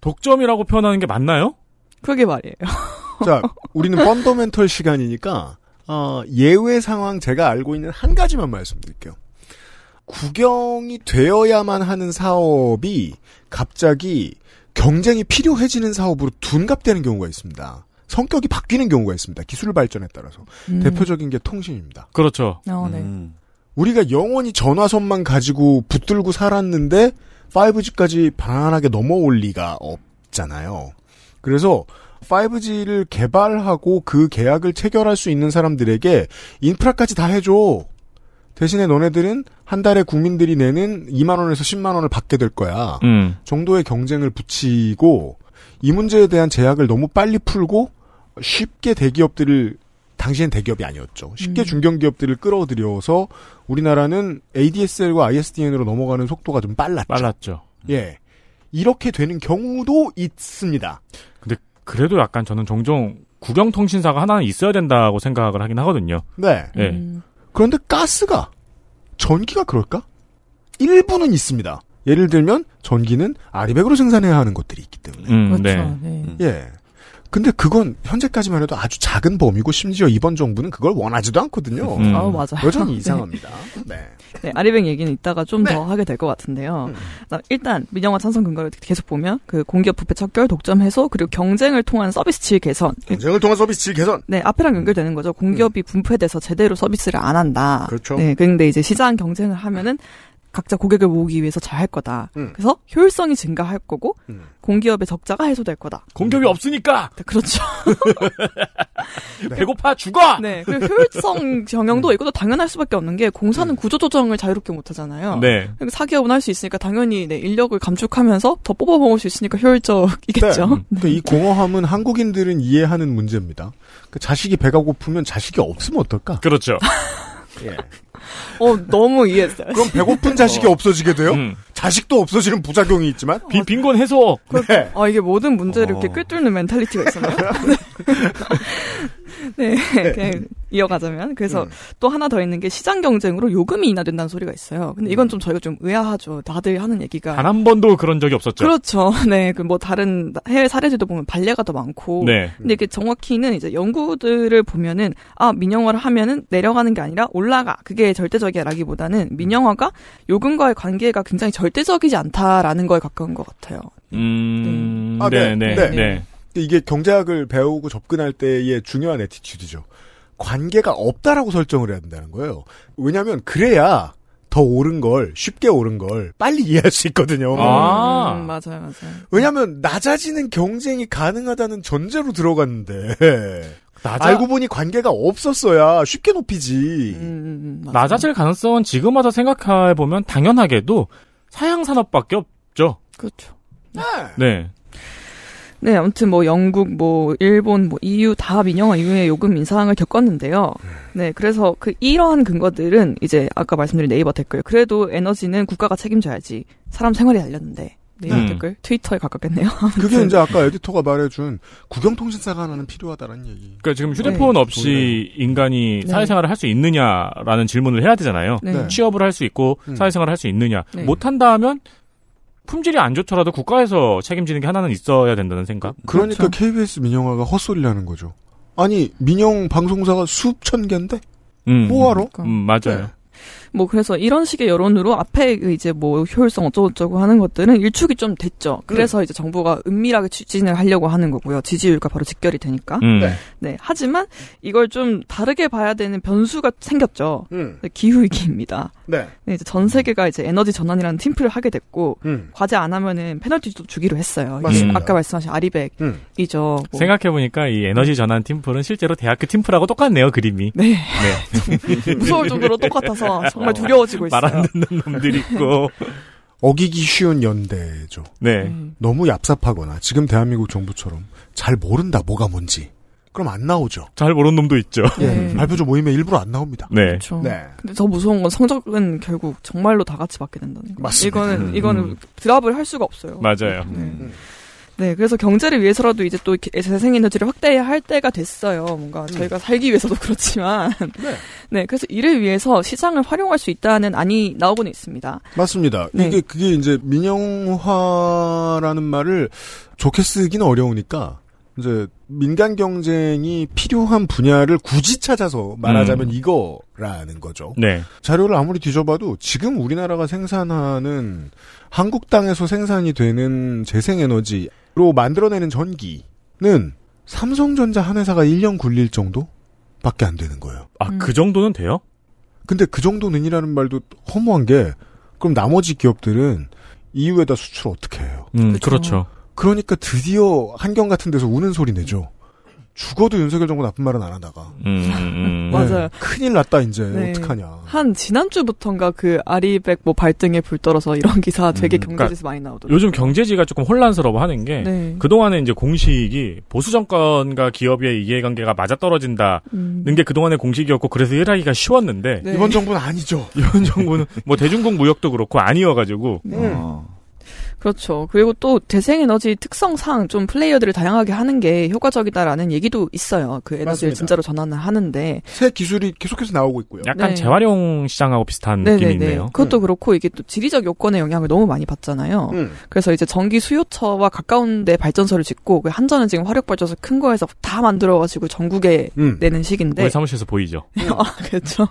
Speaker 3: 독점이라고 표현하는 게 맞나요?
Speaker 4: 그게 말이에요.
Speaker 2: 자, 우리는 펀더멘털 시간이니까 어, 예외 상황 제가 알고 있는 한 가지만 말씀드릴게요. 구경이 되어야만 하는 사업이 갑자기 경쟁이 필요해지는 사업으로 둔갑되는 경우가 있습니다. 성격이 바뀌는 경우가 있습니다. 기술 발전에 따라서.
Speaker 4: 음.
Speaker 2: 대표적인 게 통신입니다.
Speaker 3: 그렇죠.
Speaker 4: 어, 네.
Speaker 5: 음.
Speaker 2: 우리가 영원히 전화선만 가지고 붙들고 살았는데 5G까지 편안하게 넘어올 리가 없잖아요. 그래서 5G를 개발하고 그 계약을 체결할 수 있는 사람들에게 인프라까지 다 해줘. 대신에 너네들은 한 달에 국민들이 내는 2만 원에서 10만 원을 받게 될 거야.
Speaker 3: 음.
Speaker 2: 정도의 경쟁을 붙이고 이 문제에 대한 제약을 너무 빨리 풀고 쉽게 대기업들을 당시엔 대기업이 아니었죠. 쉽게
Speaker 4: 음.
Speaker 2: 중견기업들을 끌어들여서 우리나라는 ADSL과 ISDN으로 넘어가는 속도가 좀 빨랐죠.
Speaker 3: 빨랐죠.
Speaker 2: 예. 이렇게 되는 경우도 있습니다.
Speaker 3: 그래도 약간 저는 종종 국영통신사가 하나는 있어야 된다고 생각을 하긴 하거든요.
Speaker 2: 네.
Speaker 3: 예.
Speaker 4: 음.
Speaker 2: 그런데 가스가 전기가 그럴까? 일부는 있습니다. 예를 들면 전기는 아리백으로 생산해야 하는 것들이 있기 때문에.
Speaker 3: 음,
Speaker 4: 그렇죠.
Speaker 3: 네.
Speaker 4: 네.
Speaker 2: 예. 근데 그건 현재까지만 해도 아주 작은 범위고 심지어 이번 정부는 그걸 원하지도 않거든요.
Speaker 3: 음.
Speaker 4: 아, 맞아요.
Speaker 2: 여전히
Speaker 4: 네.
Speaker 2: 이상합니다. 네.
Speaker 4: 네, 아리백 얘기는 이따가 좀더
Speaker 2: 네.
Speaker 4: 하게 될 것 같은데요.
Speaker 2: 음.
Speaker 4: 나- 일단 민영화 찬성 근거를 계속 보면 그 공기업 부패 척결, 독점 해소, 그리고 경쟁을 통한 서비스 질 개선.
Speaker 2: 경쟁을 통한 서비스 질 개선.
Speaker 4: 네, 앞에랑 연결되는 거죠. 공기업이 분폐돼서 제대로 서비스를 안 한다.
Speaker 2: 그렇죠.
Speaker 4: 네, 근데 이제 시장 경쟁을 하면은 각자 고객을 모으기 위해서 잘 할 거다.
Speaker 2: 음.
Speaker 4: 그래서 효율성이 증가할 거고
Speaker 2: 음.
Speaker 4: 공기업의 적자가 해소될 거다.
Speaker 3: 공격이 없으니까
Speaker 4: 네, 그렇죠.
Speaker 3: 배고파 죽어.
Speaker 4: 네, 그리고 효율성 경영도 이것도 당연할 수밖에 없는 게 공사는
Speaker 2: 음.
Speaker 4: 구조 조정을 자유롭게 못 하잖아요.
Speaker 3: 네.
Speaker 4: 그러니까 사기업은 할 수 있으니까 당연히 네, 인력을 감축하면서 더 뽑아 먹을 수 있으니까 효율적이겠죠.
Speaker 3: 네.
Speaker 2: 그러니까 이 공허함은 한국인들은 이해하는 문제입니다. 그 자식이 배가 고프면 자식이 없으면 어떨까?
Speaker 3: 그렇죠.
Speaker 2: 예.
Speaker 4: 어, 너무 이해했어요.
Speaker 2: 그럼 배고픈 자식이 없어지게 돼요?
Speaker 3: 음.
Speaker 2: 자식도 없어지는 부작용이 있지만.
Speaker 3: 빈, 빈곤 해소.
Speaker 2: 네.
Speaker 4: 아, 이게 모든 문제를 이렇게
Speaker 5: 어.
Speaker 4: 꿰뚫는 mentality가 있었나요? 네. 네, 그냥 이어가자면. 그래서
Speaker 2: 음.
Speaker 4: 또 하나 더 있는 게 시장 경쟁으로 요금이 인하된다는 소리가 있어요. 근데 이건 좀 저희가 좀 의아하죠. 다들 하는 얘기가.
Speaker 3: 단 한 번도 그런 적이 없었죠.
Speaker 4: 그렇죠. 네. 그 뭐 다른 해외 사례들도 보면 반례가 더 많고.
Speaker 3: 네.
Speaker 4: 근데 이게 정확히는 이제 연구들을 보면은 아 민영화를 하면은 내려가는 게 아니라 올라가 그게 절대적이라기보다는 민영화가 요금과의 관계가 굉장히 절대적이지 않다라는 거에 가까운 것 같아요.
Speaker 3: 음.
Speaker 2: 아,
Speaker 3: 네,
Speaker 2: 네.
Speaker 3: 네,
Speaker 2: 네.
Speaker 3: 네.
Speaker 2: 이게 경제학을 배우고 접근할 때의 중요한 attitude죠. 관계가 없다라고 설정을 해야 된다는 거예요. 왜냐하면 그래야 더 옳은 걸 쉽게 옳은 걸 빨리 이해할 수 있거든요.
Speaker 3: 아.
Speaker 4: 음, 맞아요, 맞아요.
Speaker 2: 왜냐하면 낮아지는 경쟁이 가능하다는 전제로 들어갔는데
Speaker 3: 낮아,
Speaker 2: 알고 보니 관계가 없었어야 쉽게 높이지.
Speaker 4: 음, 음, 맞아요.
Speaker 3: 낮아질 가능성은 지금 와서 생각해 보면 당연하게도 사양 산업밖에 없죠.
Speaker 4: 그렇죠.
Speaker 3: 네.
Speaker 4: 네, 아무튼 뭐 영국, 뭐 일본, 뭐 EU 다 민영화 이후에 요금 인상을 겪었는데요. 네, 그래서 그 이러한 근거들은 이제 아까 말씀드린 네이버 댓글. 그래도 에너지는 국가가 책임져야지. 사람 생활이 달렸는데. 네이버
Speaker 3: 음.
Speaker 4: 댓글 트위터에 가깝겠네요.
Speaker 2: 그게 이제 아까 에디터가 말해준 국영통신사가 하나는 필요하다는 얘기.
Speaker 3: 그러니까 지금 휴대폰
Speaker 2: 네.
Speaker 3: 없이 인간이
Speaker 4: 네.
Speaker 3: 사회생활을 할 수 있느냐라는 질문을 해야 되잖아요.
Speaker 4: 네.
Speaker 2: 네.
Speaker 3: 취업을 할 수 있고
Speaker 2: 음.
Speaker 3: 사회생활을 할 수 있느냐.
Speaker 4: 네.
Speaker 3: 못한다 하면 품질이 안 좋더라도 국가에서 책임지는 게 하나는 있어야 된다는 생각.
Speaker 2: 그러니까
Speaker 4: 그렇죠.
Speaker 2: KBS 민영화가 헛소리라는 거죠. 아니 민영 방송사가 수천 개인데
Speaker 3: 음.
Speaker 2: 뭐하러?
Speaker 4: 그러니까.
Speaker 3: 음, 맞아요.
Speaker 4: 뭐 그래서 이런 식의 여론으로 앞에 그 이제 뭐 효율성 어쩌고저쩌고 하는 것들은 일축이 좀 됐죠. 그래서 이제 정부가 은밀하게 추진을 하려고 하는 거고요. 지지율과 바로 직결이 되니까.
Speaker 3: 음.
Speaker 2: 네.
Speaker 4: 네. 하지만 이걸 좀 다르게 봐야 되는 변수가 생겼죠.
Speaker 2: 음.
Speaker 4: 네, 기후 위기입니다.
Speaker 2: 네.
Speaker 4: 네, 이제 전 세계가 이제 에너지 전환이라는 팀플을 하게 됐고
Speaker 2: 음.
Speaker 4: 과제 안 하면은 페널티도 주기로 했어요. 아까 말씀하신 아리백이죠.
Speaker 2: 음.
Speaker 4: 뭐.
Speaker 3: 생각해 보니까 이 에너지 전환 팀플은 실제로 대학교 팀플하고 똑같네요, 그림이.
Speaker 4: 네,
Speaker 3: 네.
Speaker 4: 무서울 정도로 똑같아서 정말 두려워지고 있어요.
Speaker 3: 말 안 듣는 놈들이 있고.
Speaker 2: 어기기 쉬운 연대죠.
Speaker 3: 네.
Speaker 4: 음.
Speaker 2: 너무 얍삽하거나 지금 대한민국 정부처럼 잘 모른다 뭐가 뭔지. 그럼 안 나오죠.
Speaker 3: 잘 모르는 놈도 있죠.
Speaker 4: 네.
Speaker 2: 발표조 모임에 일부러 안 나옵니다.
Speaker 3: 네.
Speaker 4: 그렇죠.
Speaker 2: 네.
Speaker 4: 근데 더 무서운 건 성적은 결국 정말로 다 같이 받게 된다는 거.
Speaker 2: 맞습니다.
Speaker 4: 이거는
Speaker 3: 음.
Speaker 4: 이거는 드랍을 할 수가 없어요.
Speaker 3: 맞아요.
Speaker 4: 네.
Speaker 2: 음.
Speaker 4: 네, 그래서 경제를 위해서라도 이제 또 이렇게 재생 에너지를 확대해야 할 때가 됐어요. 뭔가 저희가 살기 위해서도 그렇지만.
Speaker 2: 네.
Speaker 4: 네, 그래서 이를 위해서 시장을 활용할 수 있다는 안이 나오고는 있습니다.
Speaker 2: 맞습니다.
Speaker 4: 네.
Speaker 2: 이게 그게 이제 민영화라는 말을 좋게 쓰기는 어려우니까 이제 민간 경쟁이 필요한 분야를 굳이 찾아서 말하자면
Speaker 3: 음.
Speaker 2: 이거라는 거죠.
Speaker 3: 네.
Speaker 2: 자료를 아무리 뒤져봐도 지금 우리나라가 생산하는 한국 땅에서 생산이 되는 재생에너지로 만들어내는 전기는 삼성전자 한 회사가 1년 굴릴 정도밖에 안 되는 거예요.
Speaker 3: 아,
Speaker 4: 음.
Speaker 3: 그 정도는 돼요?
Speaker 2: 근데 그 정도는이라는 말도 허무한 게 그럼 나머지 기업들은 EU에다 수출 어떻게 해요?
Speaker 3: 음,
Speaker 4: 그쵸.
Speaker 3: 그렇죠
Speaker 2: 그러니까 드디어 한경 같은 데서 우는 소리 내죠. 죽어도 윤석열 정부 나쁜 말은 안 하다가.
Speaker 3: 음, 음.
Speaker 4: 맞아요.
Speaker 2: 큰일 났다 이제
Speaker 4: 네.
Speaker 2: 어떡하냐.
Speaker 4: 한 지난주부터인가 그 아리백 뭐 발등에 불 떨어서 이런 기사 되게
Speaker 3: 음,
Speaker 4: 경제지에서 많이 나오더라고요.
Speaker 3: 요즘 경제지가 조금 혼란스러워 하는 게,
Speaker 4: 네.
Speaker 3: 그동안에 이제 공식이 보수 정권과 기업의 이해관계가 맞아떨어진다는
Speaker 4: 음.
Speaker 3: 게 그동안의 공식이었고, 그래서 일하기가 쉬웠는데,
Speaker 4: 네.
Speaker 2: 이번 정부는 아니죠.
Speaker 3: 이번 정부는 뭐 대중국 무역도 그렇고 아니어가지고,
Speaker 4: 네.
Speaker 5: 어.
Speaker 4: 그렇죠. 그리고 또 재생 에너지 특성상 좀 플레이어들을 다양하게 하는 게 효과적이다라는 얘기도 있어요. 그 에너지를
Speaker 2: 맞습니다.
Speaker 4: 진짜로 전환을 하는데.
Speaker 2: 새 기술이 계속해서 나오고 있고요.
Speaker 3: 약간
Speaker 4: 네.
Speaker 3: 재활용 시장하고 비슷한 느낌이 있네요.
Speaker 4: 그것도 그렇고 이게 또 지리적 요건의 영향을 너무 많이 받잖아요.
Speaker 2: 음.
Speaker 4: 그래서 이제 전기 수요처와 가까운 데 발전소를 짓고 그 한전은 지금 화력 발전소 큰 거에서 다 만들어가지고 전국에
Speaker 2: 음.
Speaker 4: 내는 식인데.
Speaker 3: 우리 사무실에서 보이죠.
Speaker 4: 아, 그렇죠.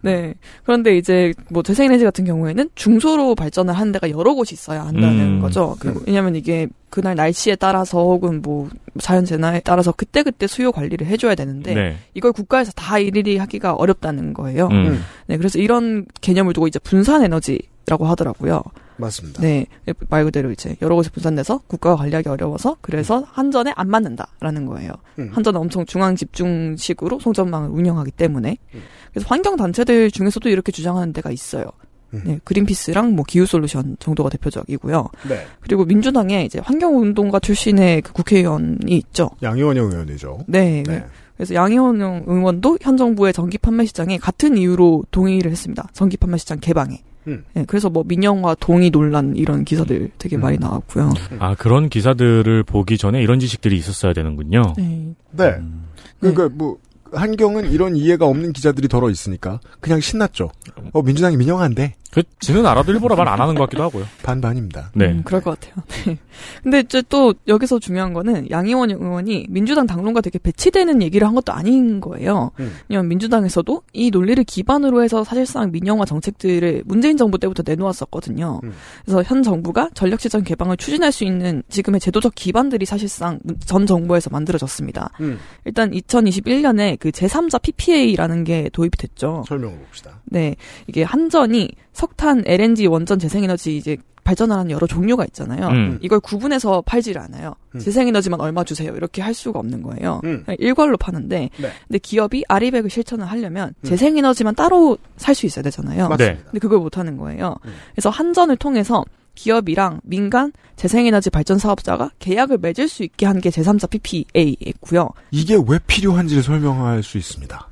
Speaker 4: 네. 그런데 이제 뭐 재생에너지 같은 경우에는 중소로 발전을 하는 데가 여러 곳이 있어야 한다는
Speaker 3: 음.
Speaker 4: 거죠. 그리고 왜냐면 이게 그날 날씨에 따라서 혹은 뭐 자연 재난에 따라서 그때그때 수요 관리를 해줘야 되는데
Speaker 3: 네.
Speaker 4: 이걸 국가에서 다 일일이 하기가 어렵다는 거예요.
Speaker 3: 음.
Speaker 4: 네. 그래서 이런 개념을 두고 이제 분산 에너지라고 하더라고요.
Speaker 2: 맞습니다.
Speaker 4: 네. 말 그대로 이제 여러 곳에 분산돼서 국가가 관리하기 어려워서 그래서 한전에 안 맞는다라는 거예요.
Speaker 2: 음.
Speaker 4: 한전은 엄청 중앙 집중식으로 송전망을 운영하기 때문에
Speaker 2: 음.
Speaker 4: 그래서 환경 단체들 중에서도 이렇게 주장하는 데가 있어요.
Speaker 2: 음.
Speaker 4: 네, 그린피스랑 뭐 기후 솔루션 정도가 대표적이고요.
Speaker 2: 네.
Speaker 4: 그리고 민주당에 이제 환경운동가 출신의 그 국회의원이 있죠.
Speaker 2: 양희원영 의원이죠.
Speaker 4: 네.
Speaker 2: 네.
Speaker 4: 그래서 양희원 의원도 현 정부의 전기 판매 시장에 같은 이유로 동의를 했습니다. 전기 판매 시장 개방에.
Speaker 2: 음.
Speaker 4: 네, 그래서 뭐 민영화 동의 논란 이런 기사들 되게
Speaker 2: 음.
Speaker 4: 많이 나왔고요.
Speaker 3: 아, 그런 기사들을 보기 전에 이런 지식들이 있었어야 되는군요.
Speaker 4: 네.
Speaker 2: 네.
Speaker 3: 음.
Speaker 2: 그러니까 뭐 한경은 이런 이해가 없는 기자들이 덜어 있으니까 그냥 신났죠. 어 민주당이 민영한데
Speaker 3: 그, 지는 알아도 일부러 말안 하는 것 같기도 하고요.
Speaker 2: 반반입니다.
Speaker 3: 네.
Speaker 4: 음, 그럴 것 같아요. 네. 근데 이제 또 여기서 중요한 거는 양희원 의원이 민주당 당론과 되게 배치되는 얘기를 한 것도 아닌 거예요.
Speaker 2: 음.
Speaker 4: 왜냐면 민주당에서도 이 논리를 기반으로 해서 사실상 민영화 정책들을 문재인 정부 때부터 내놓았었거든요.
Speaker 2: 음.
Speaker 4: 그래서 현 정부가 전력 시장 개방을 추진할 수 있는 지금의 제도적 기반들이 사실상 전 정부에서 만들어졌습니다.
Speaker 2: 음.
Speaker 4: 일단 2021년에 그 제3자 PPA라는 게 도입이 됐죠.
Speaker 2: 설명을 봅시다.
Speaker 4: 네, 이게 한전이 석탄, LNG, 원전, 재생에너지 이제 발전하는 여러 종류가 있잖아요.
Speaker 3: 음.
Speaker 4: 이걸 구분해서 팔지를 않아요.
Speaker 2: 음.
Speaker 4: 재생에너지만 얼마 주세요. 이렇게 할 수가 없는 거예요.
Speaker 2: 음.
Speaker 4: 그냥 일괄로 파는데,
Speaker 2: 네.
Speaker 4: 근데 기업이 아리백을 실천을 하려면
Speaker 2: 음.
Speaker 4: 재생에너지만 따로 살 수 있어야 되잖아요.
Speaker 2: 맞습니다.
Speaker 4: 근데 그걸 못 하는 거예요.
Speaker 2: 음.
Speaker 4: 그래서 한전을 통해서 기업이랑 민간 재생에너지 발전 사업자가 계약을 맺을 수 있게 한 게 제3자 PPA였고요.
Speaker 2: 이게 왜 필요한지를 설명할 수 있습니다.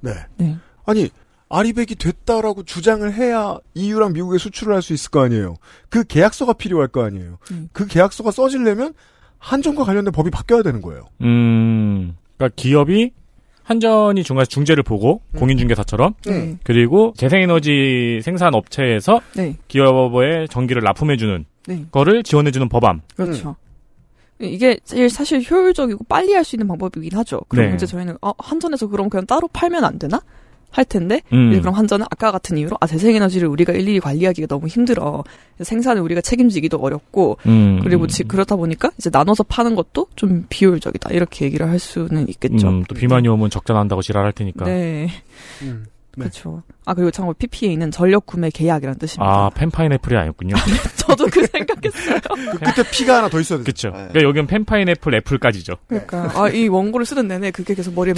Speaker 2: 네.
Speaker 4: 네.
Speaker 2: 아니 아리백이 됐다라고 주장을 해야 EU랑 미국에 수출을 할 수 있을 거 아니에요. 그 계약서가 필요할 거 아니에요.
Speaker 4: 음.
Speaker 2: 그 계약서가 써지려면 한전과 관련된 법이 바뀌어야 되는 거예요.
Speaker 3: 음, 그러니까 기업이 한전이 중간에서 중재를 보고
Speaker 2: 음.
Speaker 3: 공인중개사처럼
Speaker 4: 네.
Speaker 3: 그리고 재생에너지 생산 업체에서
Speaker 4: 네.
Speaker 3: 기업의 전기를 납품해주는
Speaker 4: 네.
Speaker 3: 거를 지원해주는 법안.
Speaker 4: 그렇죠. 이게 제일 사실 효율적이고 빨리 할 수 있는 방법이긴 하죠. 그럼
Speaker 3: 네.
Speaker 4: 이제 저희는 어, 한전에서 그럼 그냥 따로 팔면 안 되나? 할 텐데
Speaker 3: 음.
Speaker 4: 그럼 한전은 아까 같은 이유로 아 재생에너지를 우리가 일일이 관리하기가 너무 힘들어 생산을 우리가 책임지기도 어렵고
Speaker 3: 음.
Speaker 4: 그리고 지, 그렇다 보니까 이제 나눠서 파는 것도 좀 비효율적이다 이렇게 얘기를 할 수는 있겠죠.
Speaker 3: 음, 또 비만이 오면 적자 난다고 지랄할 테니까.
Speaker 4: 네,
Speaker 2: 음. 네.
Speaker 4: 그렇죠. 아 그리고 참고 PPA는 전력 구매 계약이라는 뜻입니다.
Speaker 3: 아, 펜파인애플이 아니었군요.
Speaker 4: 저도 그 생각했어요.
Speaker 2: 그 끝에 피가 하나 더 있어야 돼.
Speaker 3: 그쵸. 그러니까 여기는 펜파인애플 애플까지죠.
Speaker 4: 그러니까 아 이 원고를 쓰는 내내 그게 계속 머리에.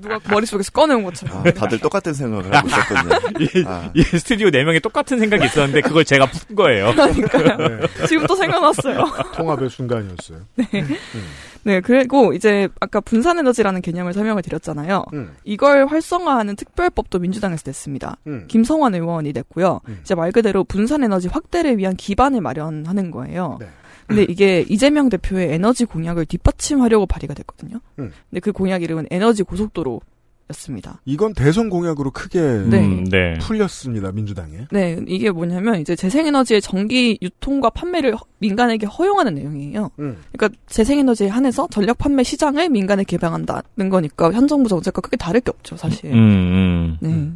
Speaker 4: 누가 머릿속에서 꺼내온 것처럼.
Speaker 5: 아, 다들 똑같은 생각을 하고 있었거든요.
Speaker 3: 이,
Speaker 5: 아.
Speaker 3: 이 스튜디오 4명이 똑같은 생각이 있었는데 그걸 제가 푼 거예요.
Speaker 4: 그러니까요.
Speaker 2: 네.
Speaker 4: 지금 또 생각났어요.
Speaker 2: 통합의 순간이었어요.
Speaker 4: 네, 그리고 이제 아까 분산 에너지라는 개념을 설명을 드렸잖아요.
Speaker 2: 음.
Speaker 4: 이걸 활성화하는 보장 하는 특별법도 민주당에서 냈습니다.
Speaker 2: 음.
Speaker 4: 김성환 의원이 냈고요.
Speaker 2: 음.
Speaker 4: 이제 말 그대로 분산 에너지 확대를 위한 기반을 마련하는 거예요.
Speaker 2: 네.
Speaker 4: 근데 이게 이재명 대표의 에너지 공약을 뒷받침하려고 발의가 됐거든요.
Speaker 2: 음.
Speaker 4: 근데 그 공약 이름은 에너지 고속도로 였습니다.
Speaker 2: 이건 대선 공약으로 크게
Speaker 4: 네.
Speaker 3: 음, 네.
Speaker 2: 풀렸습니다 민주당에.
Speaker 4: 네, 이게 뭐냐면 이제 재생에너지의 전기 유통과 판매를 허- 민간에게 허용하는 내용이에요.
Speaker 2: 음.
Speaker 4: 그러니까 재생에너지에 한해서 전력 판매 시장을 민간에 개방한다는 거니까 현 정부 정책과 크게 다를 게 없죠, 사실.
Speaker 3: 음, 음.
Speaker 4: 네.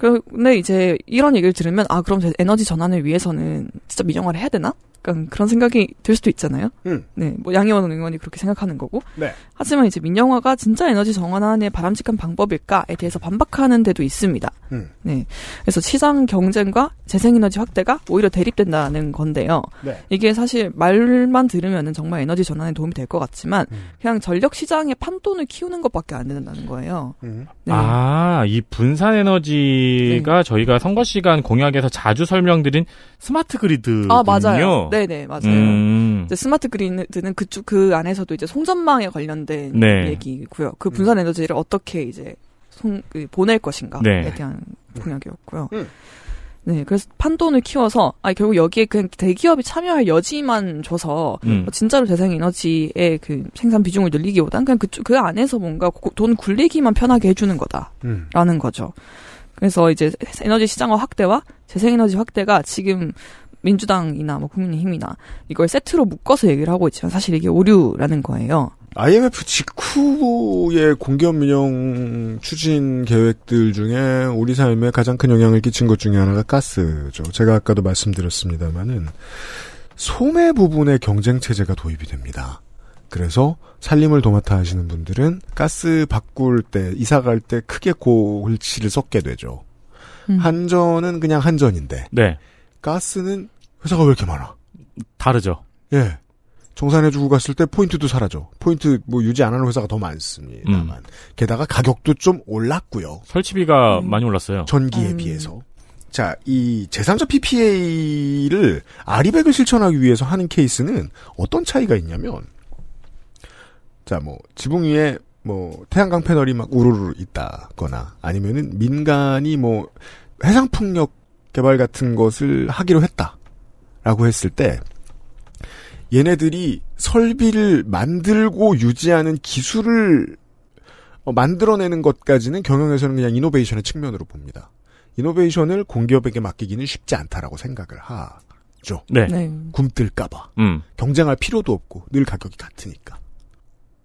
Speaker 4: 근데 이제 이런 얘기를 들으면 아 그럼 제 에너지 전환을 위해서는 진짜 민영화를 해야 되나? 약간 그런 생각이 들 수도 있잖아요.
Speaker 2: 음.
Speaker 4: 네, 뭐 양희원 의원이 그렇게 생각하는 거고.
Speaker 2: 네.
Speaker 4: 하지만 이제 민영화가 진짜 에너지 전환의 바람직한 방법일까에 대해서 반박하는 데도 있습니다.
Speaker 2: 음.
Speaker 4: 네. 그래서 시장 경쟁과 재생에너지 확대가 오히려 대립된다는 건데요.
Speaker 2: 네.
Speaker 4: 이게 사실 말만 들으면은 정말 에너지 전환에 도움이 될 것 같지만
Speaker 2: 음.
Speaker 4: 그냥 전력 시장의 판돈을 키우는 것밖에 안 된다는 거예요.
Speaker 2: 음.
Speaker 4: 네.
Speaker 3: 아, 이 분산 에너지 가 저희가 선거 시간 공약에서 자주 설명드린 스마트 그리드군요.
Speaker 4: 아, 맞아요. 네네, 맞아요.
Speaker 3: 음.
Speaker 4: 이제 스마트 그리드는 그쪽 그 안에서도 이제 송전망에 관련된
Speaker 3: 네.
Speaker 4: 얘기고요. 그 분산 에너지를 어떻게 이제 송, 그 보낼 것인가에
Speaker 3: 네.
Speaker 4: 대한 공약이었고요.
Speaker 2: 음.
Speaker 4: 네, 그래서 판돈을 키워서 아 결국 여기에 그냥 대기업이 참여할 여지만 줘서
Speaker 3: 음.
Speaker 4: 뭐 진짜로 재생 에너지의 그 생산 비중을 늘리기보단 그냥 그쪽 그 안에서 뭔가 고- 돈 굴리기만 편하게 해주는 거다라는
Speaker 2: 음.
Speaker 4: 거죠. 그래서 이제 에너지 시장화 확대와 재생에너지 확대가 지금 민주당이나 뭐 국민의힘이나 이걸 세트로 묶어서 얘기를 하고 있지만 사실 이게 오류라는 거예요.
Speaker 2: IMF 직후의 공기업 민영 추진 계획들 중에 우리 삶에 가장 큰 영향을 끼친 것 중에 하나가 가스죠. 제가 아까도 말씀드렸습니다만은 소매 부분의 경쟁 체제가 도입이 됩니다. 그래서 살림을 도맡아 하시는 분들은 가스 바꿀 때 이사 갈 때 크게 골치를 썩게 되죠.
Speaker 4: 음.
Speaker 2: 한전은 그냥 한전인데
Speaker 3: 네.
Speaker 2: 가스는 회사가 왜 이렇게 많아?
Speaker 3: 다르죠.
Speaker 2: 예. 정산해주고 갔을 때 포인트도 사라져. 포인트 뭐 유지 안 하는 회사가 더 많습니다만.
Speaker 3: 음.
Speaker 2: 게다가 가격도 좀 올랐고요.
Speaker 3: 설치비가
Speaker 4: 음.
Speaker 3: 많이 올랐어요.
Speaker 2: 전기에
Speaker 4: 음.
Speaker 2: 비해서. 자, 이 제3자 PPA를 아리백을 실천하기 위해서 하는 케이스는 어떤 차이가 있냐면, 자, 뭐, 지붕 위에 뭐, 태양광 패널이 막 우르르 있다거나, 아니면은 민간이 뭐, 해상풍력 개발 같은 것을 하기로 했다. 라고 했을 때, 얘네들이 설비를 만들고 유지하는 기술을 어, 만들어내는 것까지는 경영에서는 그냥 이노베이션의 측면으로 봅니다. 이노베이션을 공기업에게 맡기기는 쉽지 않다라고 생각을 하죠.
Speaker 3: 네.
Speaker 4: 네.
Speaker 2: 굶뜰까봐.
Speaker 3: 음.
Speaker 2: 경쟁할 필요도 없고 늘 가격이 같으니까.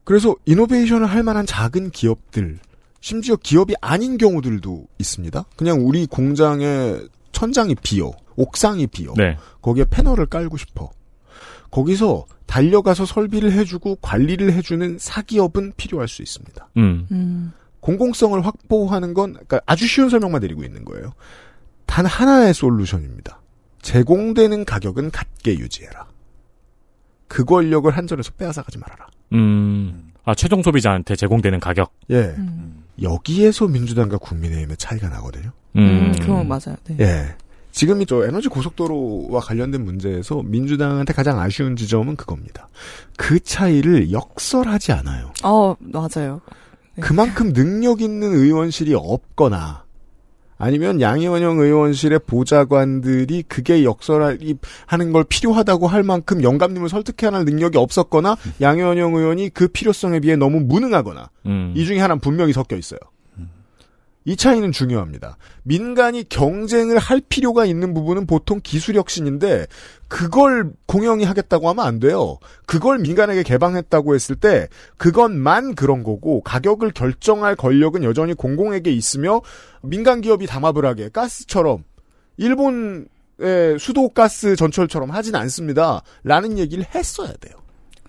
Speaker 2: 그래서 이노베이션을 할 만한 작은 기업들, 심지어 기업이 아닌 경우들도 있습니다. 그냥 우리 공장의 천장이 비어, 옥상이 비어,
Speaker 3: 네.
Speaker 2: 거기에 패널을 깔고 싶어. 거기서 달려가서 설비를 해주고 관리를 해주는 사기업은 필요할 수 있습니다.
Speaker 3: 음.
Speaker 4: 음.
Speaker 2: 공공성을 확보하는 건 그러니까 아주 쉬운 설명만 드리고 있는 거예요. 단 하나의 솔루션입니다. 제공되는 가격은 같게 유지해라. 그 권력을 한전에서 빼앗아가지 말아라.
Speaker 3: 음. 아, 최종 소비자한테 제공되는 가격.
Speaker 2: 예.
Speaker 4: 음.
Speaker 2: 여기에서 민주당과 국민의힘의 차이가 나거든요.
Speaker 4: 음, 그건 맞아요. 네.
Speaker 2: 예. 지금 이 저 에너지 고속도로와 관련된 문제에서 민주당한테 가장 아쉬운 지점은 그겁니다. 그 차이를 역설하지 않아요.
Speaker 4: 어, 맞아요. 네.
Speaker 2: 그만큼 능력 있는 의원실이 없거나 아니면 양의원형 의원실의 보좌관들이 그게 역설하기 하는 걸 필요하다고 할 만큼 영감님을 설득해야 할 능력이 없었거나 양의원형 의원이 그 필요성에 비해 너무 무능하거나
Speaker 3: 음.
Speaker 2: 이 중에 하나는 분명히 섞여 있어요. 이 차이는 중요합니다. 민간이 경쟁을 할 필요가 있는 부분은 보통 기술 혁신인데 그걸 공영이 하겠다고 하면 안 돼요. 그걸 민간에게 개방했다고 했을 때 그것만 그런 거고 가격을 결정할 권력은 여전히 공공에게 있으며 민간 기업이 담합을 하게 가스처럼 일본의 수도 가스 전철처럼 하진 않습니다. 라는 얘기를 했어야 돼요.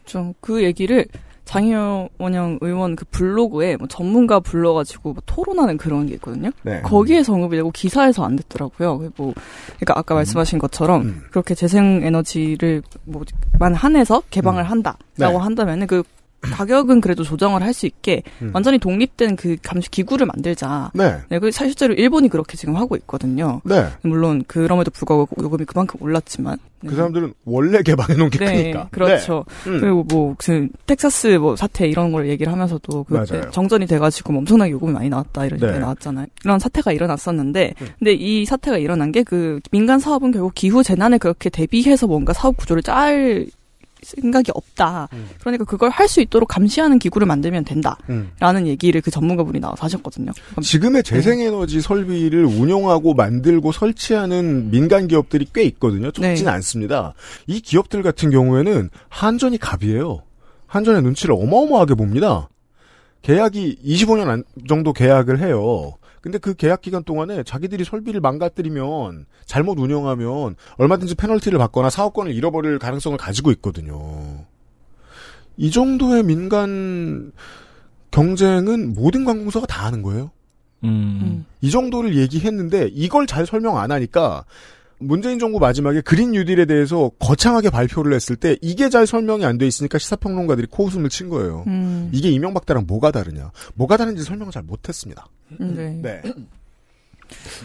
Speaker 4: 좀그 얘기를 장혜원영 의원 그 블로그에 뭐 전문가 불러가지고 뭐 토론하는 그런 게 있거든요.
Speaker 2: 네.
Speaker 4: 거기에서 언급이 되고 기사에서 안 됐더라고요. 뭐 그러니까 아까 말씀하신 것처럼
Speaker 2: 음.
Speaker 4: 그렇게 재생 에너지를 뭐만 한해서 개방을 한다라고
Speaker 2: 네.
Speaker 4: 한다면은 그 가격은 그래도 조정을 할 수 있게
Speaker 2: 음.
Speaker 4: 완전히 독립된 그 감시 기구를 만들자.
Speaker 2: 네.
Speaker 4: 네, 그 실제로 일본이 그렇게 지금 하고 있거든요.
Speaker 2: 네.
Speaker 4: 물론 그럼에도 불구하고 요금이 그만큼 올랐지만. 네.
Speaker 2: 그 사람들은 원래 개방해 놓은 게
Speaker 4: 네,
Speaker 2: 크니까.
Speaker 4: 그렇죠.
Speaker 2: 네. 음.
Speaker 4: 그리고 뭐, 그, 텍사스 뭐 사태 이런 걸 얘기를 하면서도 그때. 정전이 돼가지고 뭐 엄청나게 요금이 많이 나왔다 이런
Speaker 2: 네.
Speaker 4: 얘기가 나왔잖아요. 이런 사태가 일어났었는데,
Speaker 2: 음.
Speaker 4: 근데 이 사태가 일어난 게 그 민간 사업은 결국 기후 재난에 그렇게 대비해서 뭔가 사업 구조를 짤 생각이 없다.
Speaker 2: 음.
Speaker 4: 그러니까 그걸 할 수 있도록 감시하는 기구를 만들면 된다.
Speaker 2: 음.
Speaker 4: 라는 얘기를 그 전문가분이 나와서 하셨거든요.
Speaker 2: 지금의 재생에너지 설비를 운용하고 만들고 설치하는 민간 기업들이 꽤 있거든요. 적진
Speaker 4: 네.
Speaker 2: 않습니다. 이 기업들 같은 경우에는 한전이 갑이에요. 한전의 눈치를 어마어마하게 봅니다. 계약이 25년 안- 정도 계약을 해요. 근데 그 계약 기간 동안에 자기들이 설비를 망가뜨리면 잘못 운영하면 얼마든지 페널티를 받거나 사업권을 잃어버릴 가능성을 가지고 있거든요. 이 정도의 민간 경쟁은 모든 관공서가 다 하는 거예요.
Speaker 3: 음.
Speaker 2: 이 정도를 얘기했는데 이걸 잘 설명 안 하니까 문재인 정부 마지막에 그린 뉴딜에 대해서 거창하게 발표를 했을 때 이게 잘 설명이 안 돼 있으니까 시사평론가들이 코웃음을 친 거예요.
Speaker 4: 음,
Speaker 2: 이게 이명박 때랑 뭐가 다르냐? 뭐가 다른지 설명을 잘 못했습니다.
Speaker 4: 음, 네.
Speaker 2: 네.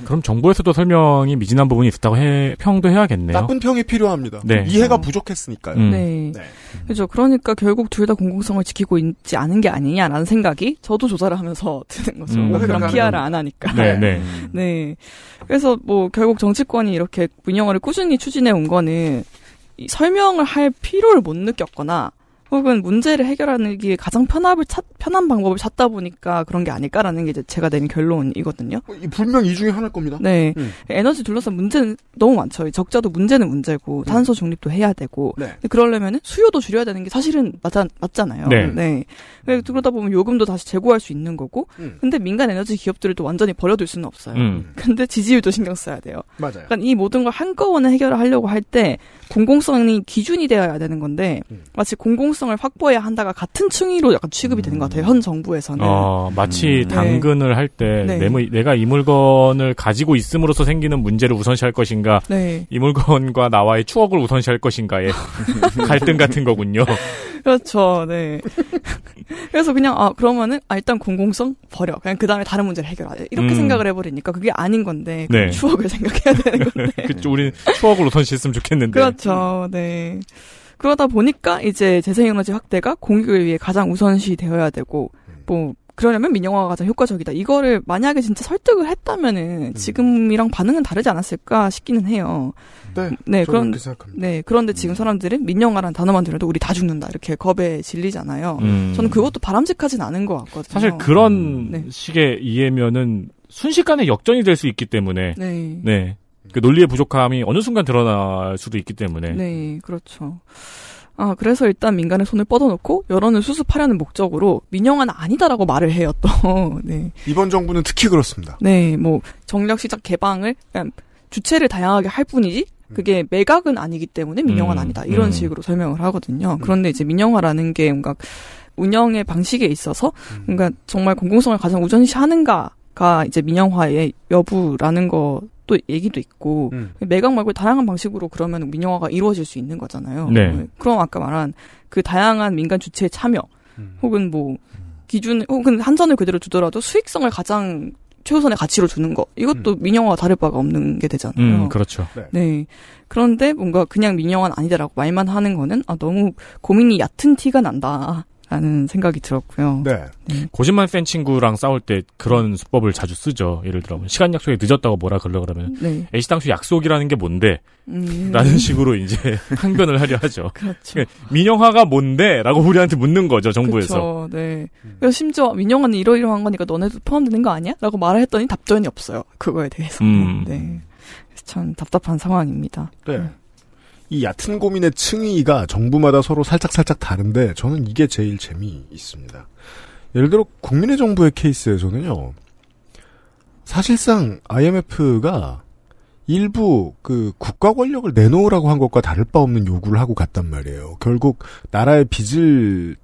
Speaker 3: 그럼 정부에서도 설명이 미진한 부분이 있었다고 해, 평도 해야겠네요.
Speaker 2: 나쁜 평이 필요합니다.
Speaker 3: 네.
Speaker 2: 이해가
Speaker 4: 어.
Speaker 2: 부족했으니까요.
Speaker 3: 음.
Speaker 4: 네.
Speaker 2: 네.
Speaker 4: 그죠. 그러니까 결국 둘 다 공공성을 지키고 있지 않은 게 아니냐라는 생각이 저도 조사를 하면서 드는 거죠.
Speaker 3: 음.
Speaker 4: 뭐 그런. PR을 안 하니까.
Speaker 3: 네, 네.
Speaker 4: 네. 그래서 뭐 결국 정치권이 이렇게 민영화를 꾸준히 추진해 온 거는 이 설명을 할 필요를 못 느꼈거나 혹은 문제를 해결하는 게 가장 편합을 찾, 편한 방법을 찾다 보니까 그런 게 아닐까라는 게 이제 제가 내린 결론이거든요.
Speaker 2: 이 분명 이 중에 하나일 겁니다.
Speaker 4: 네.
Speaker 2: 음.
Speaker 4: 에너지 둘러싼 문제는 너무 많죠. 이 적자도 문제는 문제고, 탄소 중립도 해야 되고,
Speaker 2: 네.
Speaker 4: 그러려면 수요도 줄여야 되는 게 사실은 맞아, 맞잖아요.
Speaker 3: 네.
Speaker 4: 그래서 그러다 보면 요금도 다시 재고할 수 있는 거고,
Speaker 2: 음.
Speaker 4: 근데 민간 에너지 기업들을 또 완전히 버려둘 수는 없어요.
Speaker 3: 음.
Speaker 4: 근데 지지율도 신경 써야 돼요.
Speaker 2: 맞아요.
Speaker 4: 그러니까 이 모든 걸 한꺼번에 해결을 하려고 할 때 공공성이 기준이 되어야 되는 건데
Speaker 2: 음.
Speaker 4: 마치 공공성 을 확보해야 한다가 같은 층위로 약간 취급이 되는 것 같아요. 현 정부에서는.
Speaker 3: 어, 마치
Speaker 5: 음.
Speaker 3: 당근을 할때
Speaker 4: 네.
Speaker 3: 내가 이 물건을 가지고 있음으로써 생기는 문제를 우선시할 것인가,
Speaker 4: 네.
Speaker 3: 이 물건과 나와의 추억을 우선시할 것인가의 갈등 같은 거군요.
Speaker 4: 그렇죠. 네. 그래서 그냥 아 그러면은 아 일단 공공성 버려. 그냥 그 다음에 다른 문제를 해결하자. 이렇게
Speaker 3: 음.
Speaker 4: 생각을 해버리니까 그게 아닌 건데 그럼
Speaker 3: 네.
Speaker 4: 추억을 생각해야 되는 건데.
Speaker 3: 그쪽 우리는 추억을 우선시했으면 좋겠는데.
Speaker 4: 그렇죠. 네. 그러다 보니까 이제 재생에너지 확대가 공익을 위해 가장 우선시 되어야 되고 뭐 그러려면 민영화가 가장 효과적이다. 이거를 만약에 진짜 설득을 했다면은 지금이랑 반응은 다르지 않았을까 싶기는 해요.
Speaker 2: 네.
Speaker 4: 네,
Speaker 2: 저는
Speaker 4: 그런. 네, 그런데 지금 사람들은 민영화라는 단어만 들어도 우리 다 죽는다. 이렇게 겁에 질리잖아요.
Speaker 3: 음.
Speaker 4: 저는 그것도 바람직하진 않은 것 같거든요.
Speaker 3: 사실 그런
Speaker 4: 네.
Speaker 3: 식의 이해면은 순식간에 역전이 될 수 있기 때문에
Speaker 4: 네.
Speaker 3: 네. 그 논리의 부족함이 어느 순간 드러날 수도 있기 때문에
Speaker 4: 네, 그렇죠. 아, 그래서 일단 민간의 손을 뻗어놓고 여론을 수습하려는 목적으로 민영화는 아니다라고 말을 해요, 또. 네.
Speaker 2: 이번 정부는 특히 그렇습니다.
Speaker 4: 네, 뭐, 정력 시작 개방을, 그냥 주체를 다양하게 할 뿐이지, 그게 매각은 아니기 때문에 민영화는
Speaker 3: 음,
Speaker 4: 아니다. 이런
Speaker 3: 음.
Speaker 4: 식으로 설명을 하거든요. 그런데 이제 민영화라는 게 뭔가 운영의 방식에 있어서 뭔가 정말 공공성을 가장 우선시 하는가가 이제 민영화의 여부라는 것 도 얘기도 있고,
Speaker 2: 음.
Speaker 4: 매각 말고 다양한 방식으로 그러면 민영화가 이루어질 수 있는 거잖아요.
Speaker 3: 네.
Speaker 4: 그럼 아까 말한 그 다양한 민간 주체의 참여, 혹은 뭐 기준, 혹은 한전을 그대로 두더라도 수익성을 가장 최우선의 가치로 두는 거 이것도 민영화와 다를 바가 없는 게 되잖아요.
Speaker 3: 음, 그렇죠.
Speaker 4: 네. 그런데 뭔가 그냥 민영화는 아니다라고 말만 하는 거는 아 너무 고민이 얕은 티가 난다 라는 생각이 들었고요.
Speaker 2: 네.
Speaker 3: 고집만 센 친구랑 싸울 때 그런 수법을 자주 쓰죠. 예를 들어 뭐 시간 약속에 늦었다고 뭐라 그러려 그러면
Speaker 4: 네.
Speaker 3: 애시당초 약속이라는 게 뭔데?
Speaker 4: 음.
Speaker 3: 라는 식으로 이제 항변을 하려 하죠.
Speaker 4: 그렇죠.
Speaker 3: 그러니까 민영화가 뭔데? 라고 우리한테 묻는 거죠, 정부에서.
Speaker 4: 그렇죠. 네. 그래서 심지어 민영화는 이러이러한 거니까 너네도 포함되는 거 아니야? 라고 말을 했더니 답변이 없어요. 그거에 대해서.
Speaker 3: 음.
Speaker 4: 네. 그래서 참 답답한 상황입니다.
Speaker 2: 네. 이 얕은 고민의 층위가 정부마다 서로 살짝살짝 다른데 저는 이게 제일 재미있습니다. 예를 들어 국민의 정부의 케이스에서는요. 사실상 IMF가 일부 그 국가 권력을 내놓으라고 한 것과 다를 바 없는 요구를 하고 갔단 말이에요. 결국 나라의 빚을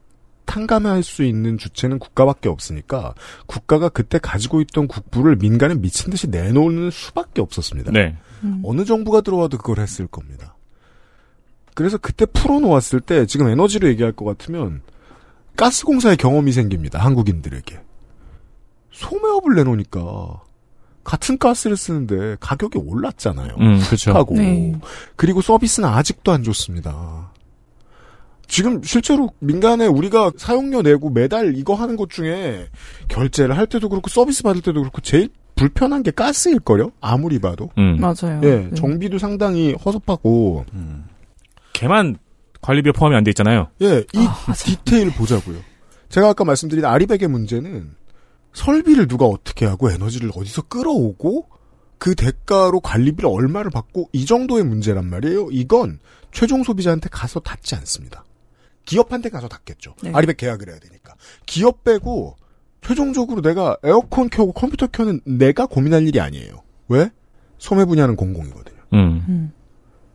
Speaker 2: 탕감할 수 있는 주체는 국가밖에 없으니까 국가가 그때 가지고 있던 국부를 민간에 미친 듯이 내놓는 수밖에 없었습니다.
Speaker 3: 네.
Speaker 2: 어느 정부가 들어와도 그걸 했을 겁니다. 그래서 그때 풀어놓았을 때 지금 에너지로 얘기할 것 같으면 가스공사의 경험이 생깁니다. 한국인들에게. 소매업을 내놓으니까 같은 가스를 쓰는데 가격이 올랐잖아요.
Speaker 3: 음, 그렇죠.
Speaker 2: 하고
Speaker 4: 네.
Speaker 2: 그리고 서비스는 아직도 안 좋습니다. 지금 실제로 민간에 우리가 사용료 내고 매달 이거 하는 것 중에 결제를 할 때도 그렇고 서비스 받을 때도 그렇고 제일 불편한 게 가스일걸요? 아무리 봐도.
Speaker 3: 음.
Speaker 4: 맞아요.
Speaker 2: 예,
Speaker 4: 네.
Speaker 2: 정비도 상당히 허접하고.
Speaker 3: 걔만 관리비에 포함이 안 돼 있잖아요.
Speaker 2: 예, 이
Speaker 4: 아.
Speaker 2: 디테일 보자고요. 제가 아까 말씀드린 아리백의 문제는 설비를 누가 어떻게 하고 에너지를 어디서 끌어오고 그 대가로 관리비를 얼마를 받고 이 정도의 문제란 말이에요. 이건 최종 소비자한테 가서 닿지 않습니다. 기업한테 가서 닿겠죠.
Speaker 4: 네.
Speaker 2: 아리백 계약을 해야 되니까. 기업 빼고 최종적으로 내가 에어컨 켜고 컴퓨터 켜는 내가 고민할 일이 아니에요. 왜? 소매 분야는 공공이거든요.
Speaker 3: 음.
Speaker 4: 음.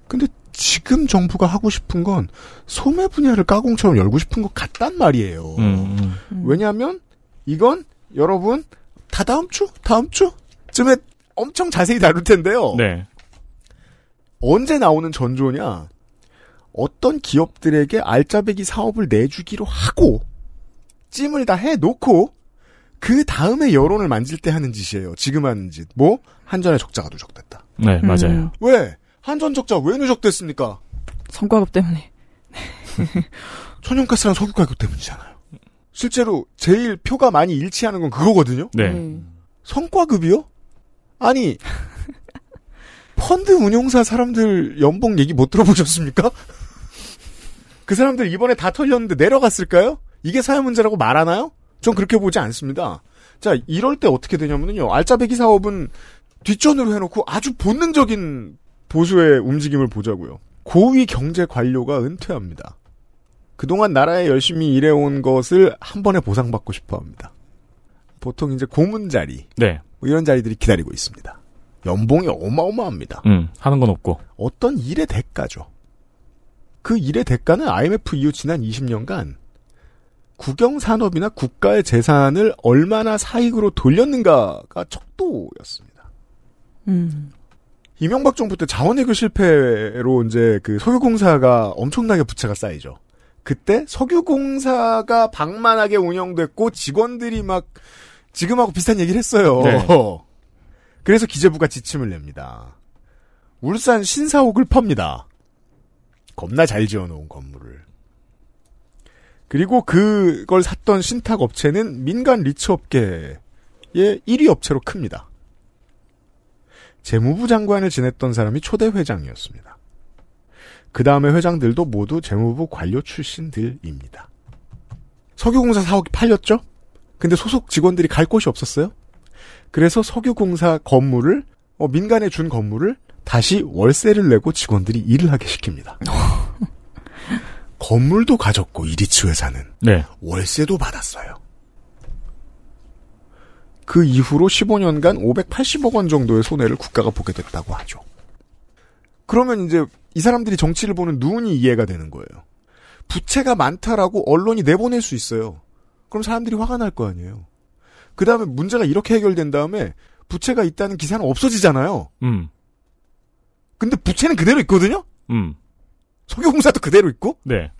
Speaker 2: 근데 지금 정부가 하고 싶은 건 소매 분야를 까공처럼 열고 싶은 것 같단 말이에요.
Speaker 3: 음, 음.
Speaker 4: 음.
Speaker 2: 왜냐하면 이건 여러분 다 다음 주 다음 주쯤에 엄청 자세히 다룰 텐데요.
Speaker 3: 네.
Speaker 2: 언제 나오는 전조냐? 어떤 기업들에게 알짜배기 사업을 내주기로 하고 찜을 다 해놓고 그 다음에 여론을 만질 때 하는 짓이에요. 지금 하는 짓. 뭐 한전의 적자가 누적됐다.
Speaker 3: 네, 맞아요.
Speaker 4: 음.
Speaker 2: 왜? 한전 적자 왜 누적됐습니까?
Speaker 4: 성과급 때문에.
Speaker 2: 천연가스랑 석유 가격 때문이잖아요. 실제로 제일 표가 많이 일치하는 건 그거거든요.
Speaker 3: 네.
Speaker 2: 성과급이요? 아니 펀드 운용사 사람들 연봉 얘기 못 들어보셨습니까? 그 사람들 이번에 다 털렸는데 내려갔을까요? 이게 사회 문제라고 말하나요? 전 그렇게 보지 않습니다. 자, 이럴 때 어떻게 되냐면요. 알짜배기 사업은 뒷전으로 해놓고 아주 본능적인 보수의 움직임을 보자고요. 고위 경제 관료가 은퇴합니다. 그동안 나라에 열심히 일해온 것을 한 번에 보상받고 싶어 합니다. 보통 이제 고문 자리,
Speaker 3: 네.
Speaker 2: 뭐 이런 자리들이 기다리고 있습니다. 연봉이 어마어마합니다.
Speaker 3: 음, 하는 건 없고.
Speaker 2: 어떤 일의 대가죠. 그 일의 대가는 IMF 이후 지난 20년간 국영 산업이나 국가의 재산을 얼마나 사익으로 돌렸는가가 척도였습니다.
Speaker 4: 음.
Speaker 2: 이명박 정부 때 자원외교 실패로 이제 그 석유공사가 엄청나게 부채가 쌓이죠. 그때 석유공사가 방만하게 운영됐고 직원들이 막 지금하고 비슷한 얘기를 했어요.
Speaker 3: 네.
Speaker 2: 그래서 기재부가 지침을 냅니다. 울산 신사옥을 팝니다. 겁나 잘 지어놓은 건물을. 그리고 그걸 샀던 신탁 업체는 민간 리츠 업계의 1위 업체로 큽니다. 재무부 장관을 지냈던 사람이 초대 회장이었습니다. 그 다음에 회장들도 모두 재무부 관료 출신들입니다. 석유공사 사옥이 팔렸죠? 근데 소속 직원들이 갈 곳이 없었어요? 그래서 석유공사 건물을, 어, 민간에 준 건물을 다시 월세를 내고 직원들이 일을 하게 시킵니다. 건물도 가졌고, 이리츠 회사는.
Speaker 3: 네.
Speaker 2: 월세도 받았어요. 그 이후로 15년간 580억 원 정도의 손해를 국가가 보게 됐다고 하죠. 그러면 이제 이 사람들이 정치를 보는 눈이 이해가 되는 거예요. 부채가 많다라고 언론이 내보낼 수 있어요. 그럼 사람들이 화가 날 거 아니에요. 그 다음에 문제가 이렇게 해결된 다음에 부채가 있다는 기사는 없어지잖아요.
Speaker 3: 음,
Speaker 2: 근데 부채는 그대로 있거든요?
Speaker 3: 음.
Speaker 2: 석유공사도 그대로 있고?
Speaker 3: 네.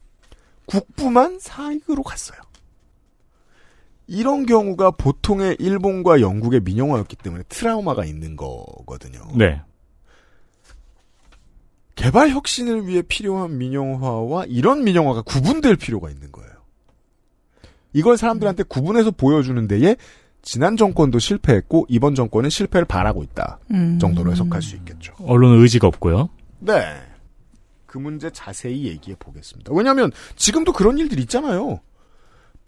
Speaker 2: 국부만 사익으로 갔어요. 이런 경우가 보통의 일본과 영국의 민영화였기 때문에 트라우마가 있는 거거든요.
Speaker 3: 네.
Speaker 2: 개발 혁신을 위해 필요한 민영화와 이런 민영화가 구분될 필요가 있는 거예요. 이걸 사람들한테 구분해서 보여주는 데에 지난 정권도 실패했고 이번 정권은 실패를 바라고 있다
Speaker 4: 음.
Speaker 2: 정도로 해석할 수 있겠죠.
Speaker 3: 언론은 의지가 없고요.
Speaker 2: 네. 그 문제 자세히 얘기해 보겠습니다. 왜냐하면 지금도 그런 일들 있잖아요.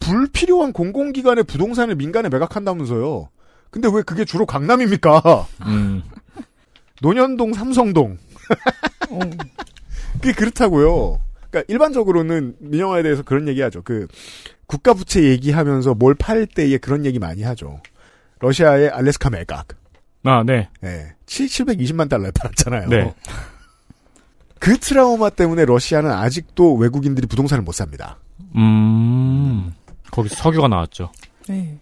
Speaker 2: 불필요한 공공기관의 부동산을 민간에 매각한다면서요. 근데 왜 그게 주로 강남입니까?
Speaker 3: 음,
Speaker 2: 논현동, 삼성동.
Speaker 4: 어.
Speaker 2: 그게 그렇다고요. 그러니까 일반적으로는 민영화에 대해서 그런 얘기하죠. 그 국가 부채 얘기하면서 뭘 팔 때에 그런 얘기 많이 하죠. 러시아의 알래스카 매각.
Speaker 3: 아, 네.
Speaker 2: 예. 7, 720만 달러에 팔았잖아요.
Speaker 3: 네.
Speaker 2: 그 트라우마 때문에 러시아는 아직도 외국인들이 부동산을 못 삽니다.
Speaker 3: 음, 거기서 석유가 나왔죠.
Speaker 4: 네.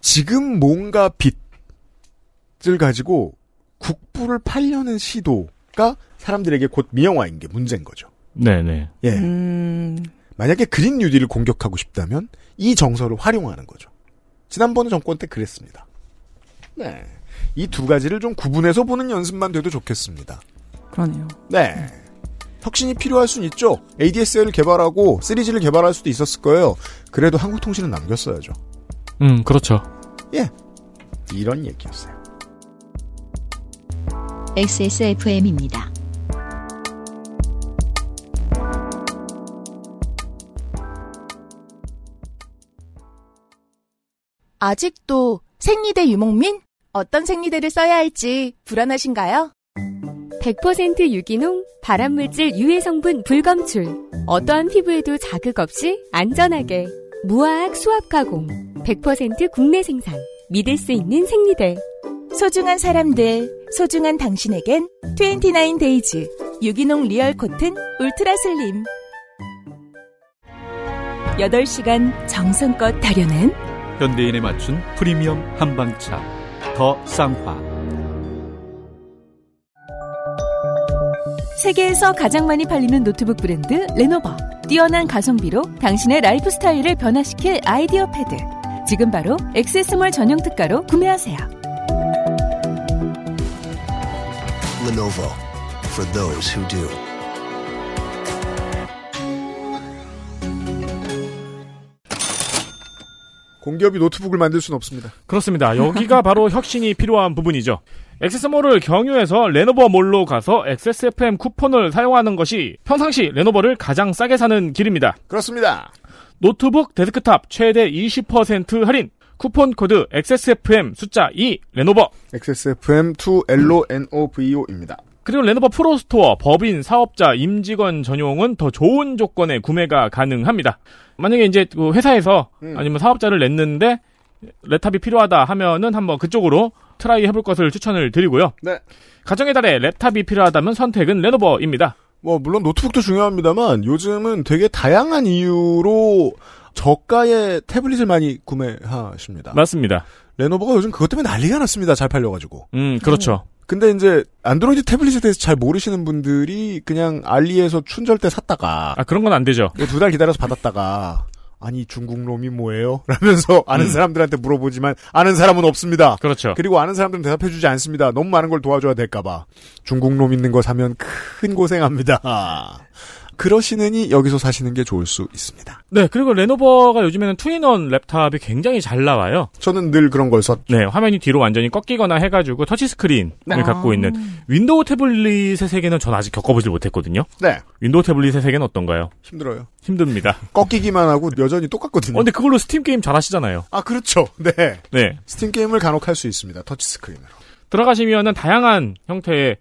Speaker 2: 지금 뭔가 빚을 가지고 국부를 팔려는 시도가 사람들에게 곧 민영화인 게 문제인 거죠.
Speaker 3: 네네.
Speaker 2: 예.
Speaker 4: 음.
Speaker 2: 만약에 그린 뉴딜을 공격하고 싶다면 이 정서를 활용하는 거죠. 지난번 정권 때 그랬습니다. 네. 이 두 가지를 좀 구분해서 보는 연습만 돼도 좋겠습니다.
Speaker 4: 그러네요.
Speaker 2: 네. 혁신이 필요할 수는 있죠. ADSL을 개발하고 3G를 개발할 수도 있었을 거예요. 그래도 한국통신은 남겼어야죠.
Speaker 3: 음, 그렇죠.
Speaker 2: 예. 이런 얘기였어요.
Speaker 1: XSFM입니다.
Speaker 8: 아직도 생리대 유목민? 어떤 생리대를 써야 할지 불안하신가요?
Speaker 9: 100% 유기농, 발암물질 유해 성분 불검출. 어떠한 피부에도 자극 없이 안전하게. 무화학 수압 가공. 100% 국내 생산. 믿을 수 있는 생리대.
Speaker 8: 소중한 사람들, 소중한 당신에겐 29 데이즈 유기농 real cotton ultra slim 8시간 정성껏 다려낸
Speaker 10: 현대인에 맞춘 프리미엄 한방차 더 쌍화
Speaker 8: 세계에서 가장 많이 팔리는 노트북 브랜드 레노버 뛰어난 가성비로 당신의 라이프 스타일을 변화시킬 아이디어 패드 지금 바로 액세스몰 전용 특가로 구매하세요
Speaker 7: Lenovo for those who do.
Speaker 2: 공기업이 노트북을 만들 수는 없습니다.
Speaker 3: 그렇습니다. 여기가 바로 혁신이 필요한 부분이죠. 액세스몰을 경유해서 레노버 몰로 가서 XSFM 쿠폰을 사용하는 것이 평상시 레노버를 가장 싸게 사는 길입니다.
Speaker 2: 그렇습니다.
Speaker 3: 노트북 데스크탑 최대 20% 할인 쿠폰 코드 XSFM 숫자 2 레노버
Speaker 2: XSFM2LENOVO입니다.
Speaker 3: 그리고 레노버 프로스토어 법인 사업자 임직원 전용은 더 좋은 조건에 구매가 가능합니다. 만약에 이제 그 회사에서
Speaker 2: 음.
Speaker 3: 아니면 사업자를 냈는데 랩탑이 필요하다 하면은 한번 그쪽으로 try 해볼 것을 추천을 드리고요.
Speaker 2: 네.
Speaker 3: 가정의 달에 랩탑이 필요하다면 선택은 레노버입니다.
Speaker 2: 뭐 물론 노트북도 중요합니다만 요즘은 되게 다양한 이유로 저가의 태블릿을 많이 구매하십니다.
Speaker 3: 맞습니다.
Speaker 2: 레노버가 요즘 그것 때문에 난리가 났습니다. 잘 팔려가지고.
Speaker 3: 음, 그렇죠.
Speaker 2: 근데 이제 안드로이드 태블릿에 대해서 잘 모르시는 분들이 그냥 알리에서 춘절 때 샀다가
Speaker 3: 아, 그런 건 안 되죠.
Speaker 2: 두 달 기다려서 받았다가 아니 중국 롬이 뭐예요? 라면서 아는
Speaker 3: 음.
Speaker 2: 사람들한테 물어보지만 아는 사람은 없습니다.
Speaker 3: 그렇죠.
Speaker 2: 그리고 아는 사람들은 대답해주지 않습니다. 너무 많은 걸 도와줘야 될까봐. 중국 롬 있는 거 사면 큰 고생합니다. 그러시느니 여기서 사시는 게 좋을 수 있습니다.
Speaker 3: 네, 그리고 레노버가 요즘에는 two-in-one 랩탑이 굉장히 잘 나와요.
Speaker 2: 저는 늘 그런 걸 썼.
Speaker 3: 네, 화면이 뒤로 완전히 꺾이거나 해가지고 터치 스크린을
Speaker 2: 네.
Speaker 3: 갖고 있는 윈도우 태블릿의 세계는 전 아직 겪어보질 못했거든요.
Speaker 2: 네.
Speaker 3: 윈도우 태블릿의 세계는 어떤가요?
Speaker 2: 힘들어요.
Speaker 3: 힘듭니다.
Speaker 2: 꺾이기만 하고 여전히 똑같거든요.
Speaker 3: 어, 근데 그걸로 스팀 게임 잘 하시잖아요.
Speaker 2: 아, 그렇죠. 네.
Speaker 3: 네.
Speaker 2: 스팀 게임을 간혹 할 수 있습니다. 터치 스크린으로.
Speaker 3: 들어가시면은 다양한 형태의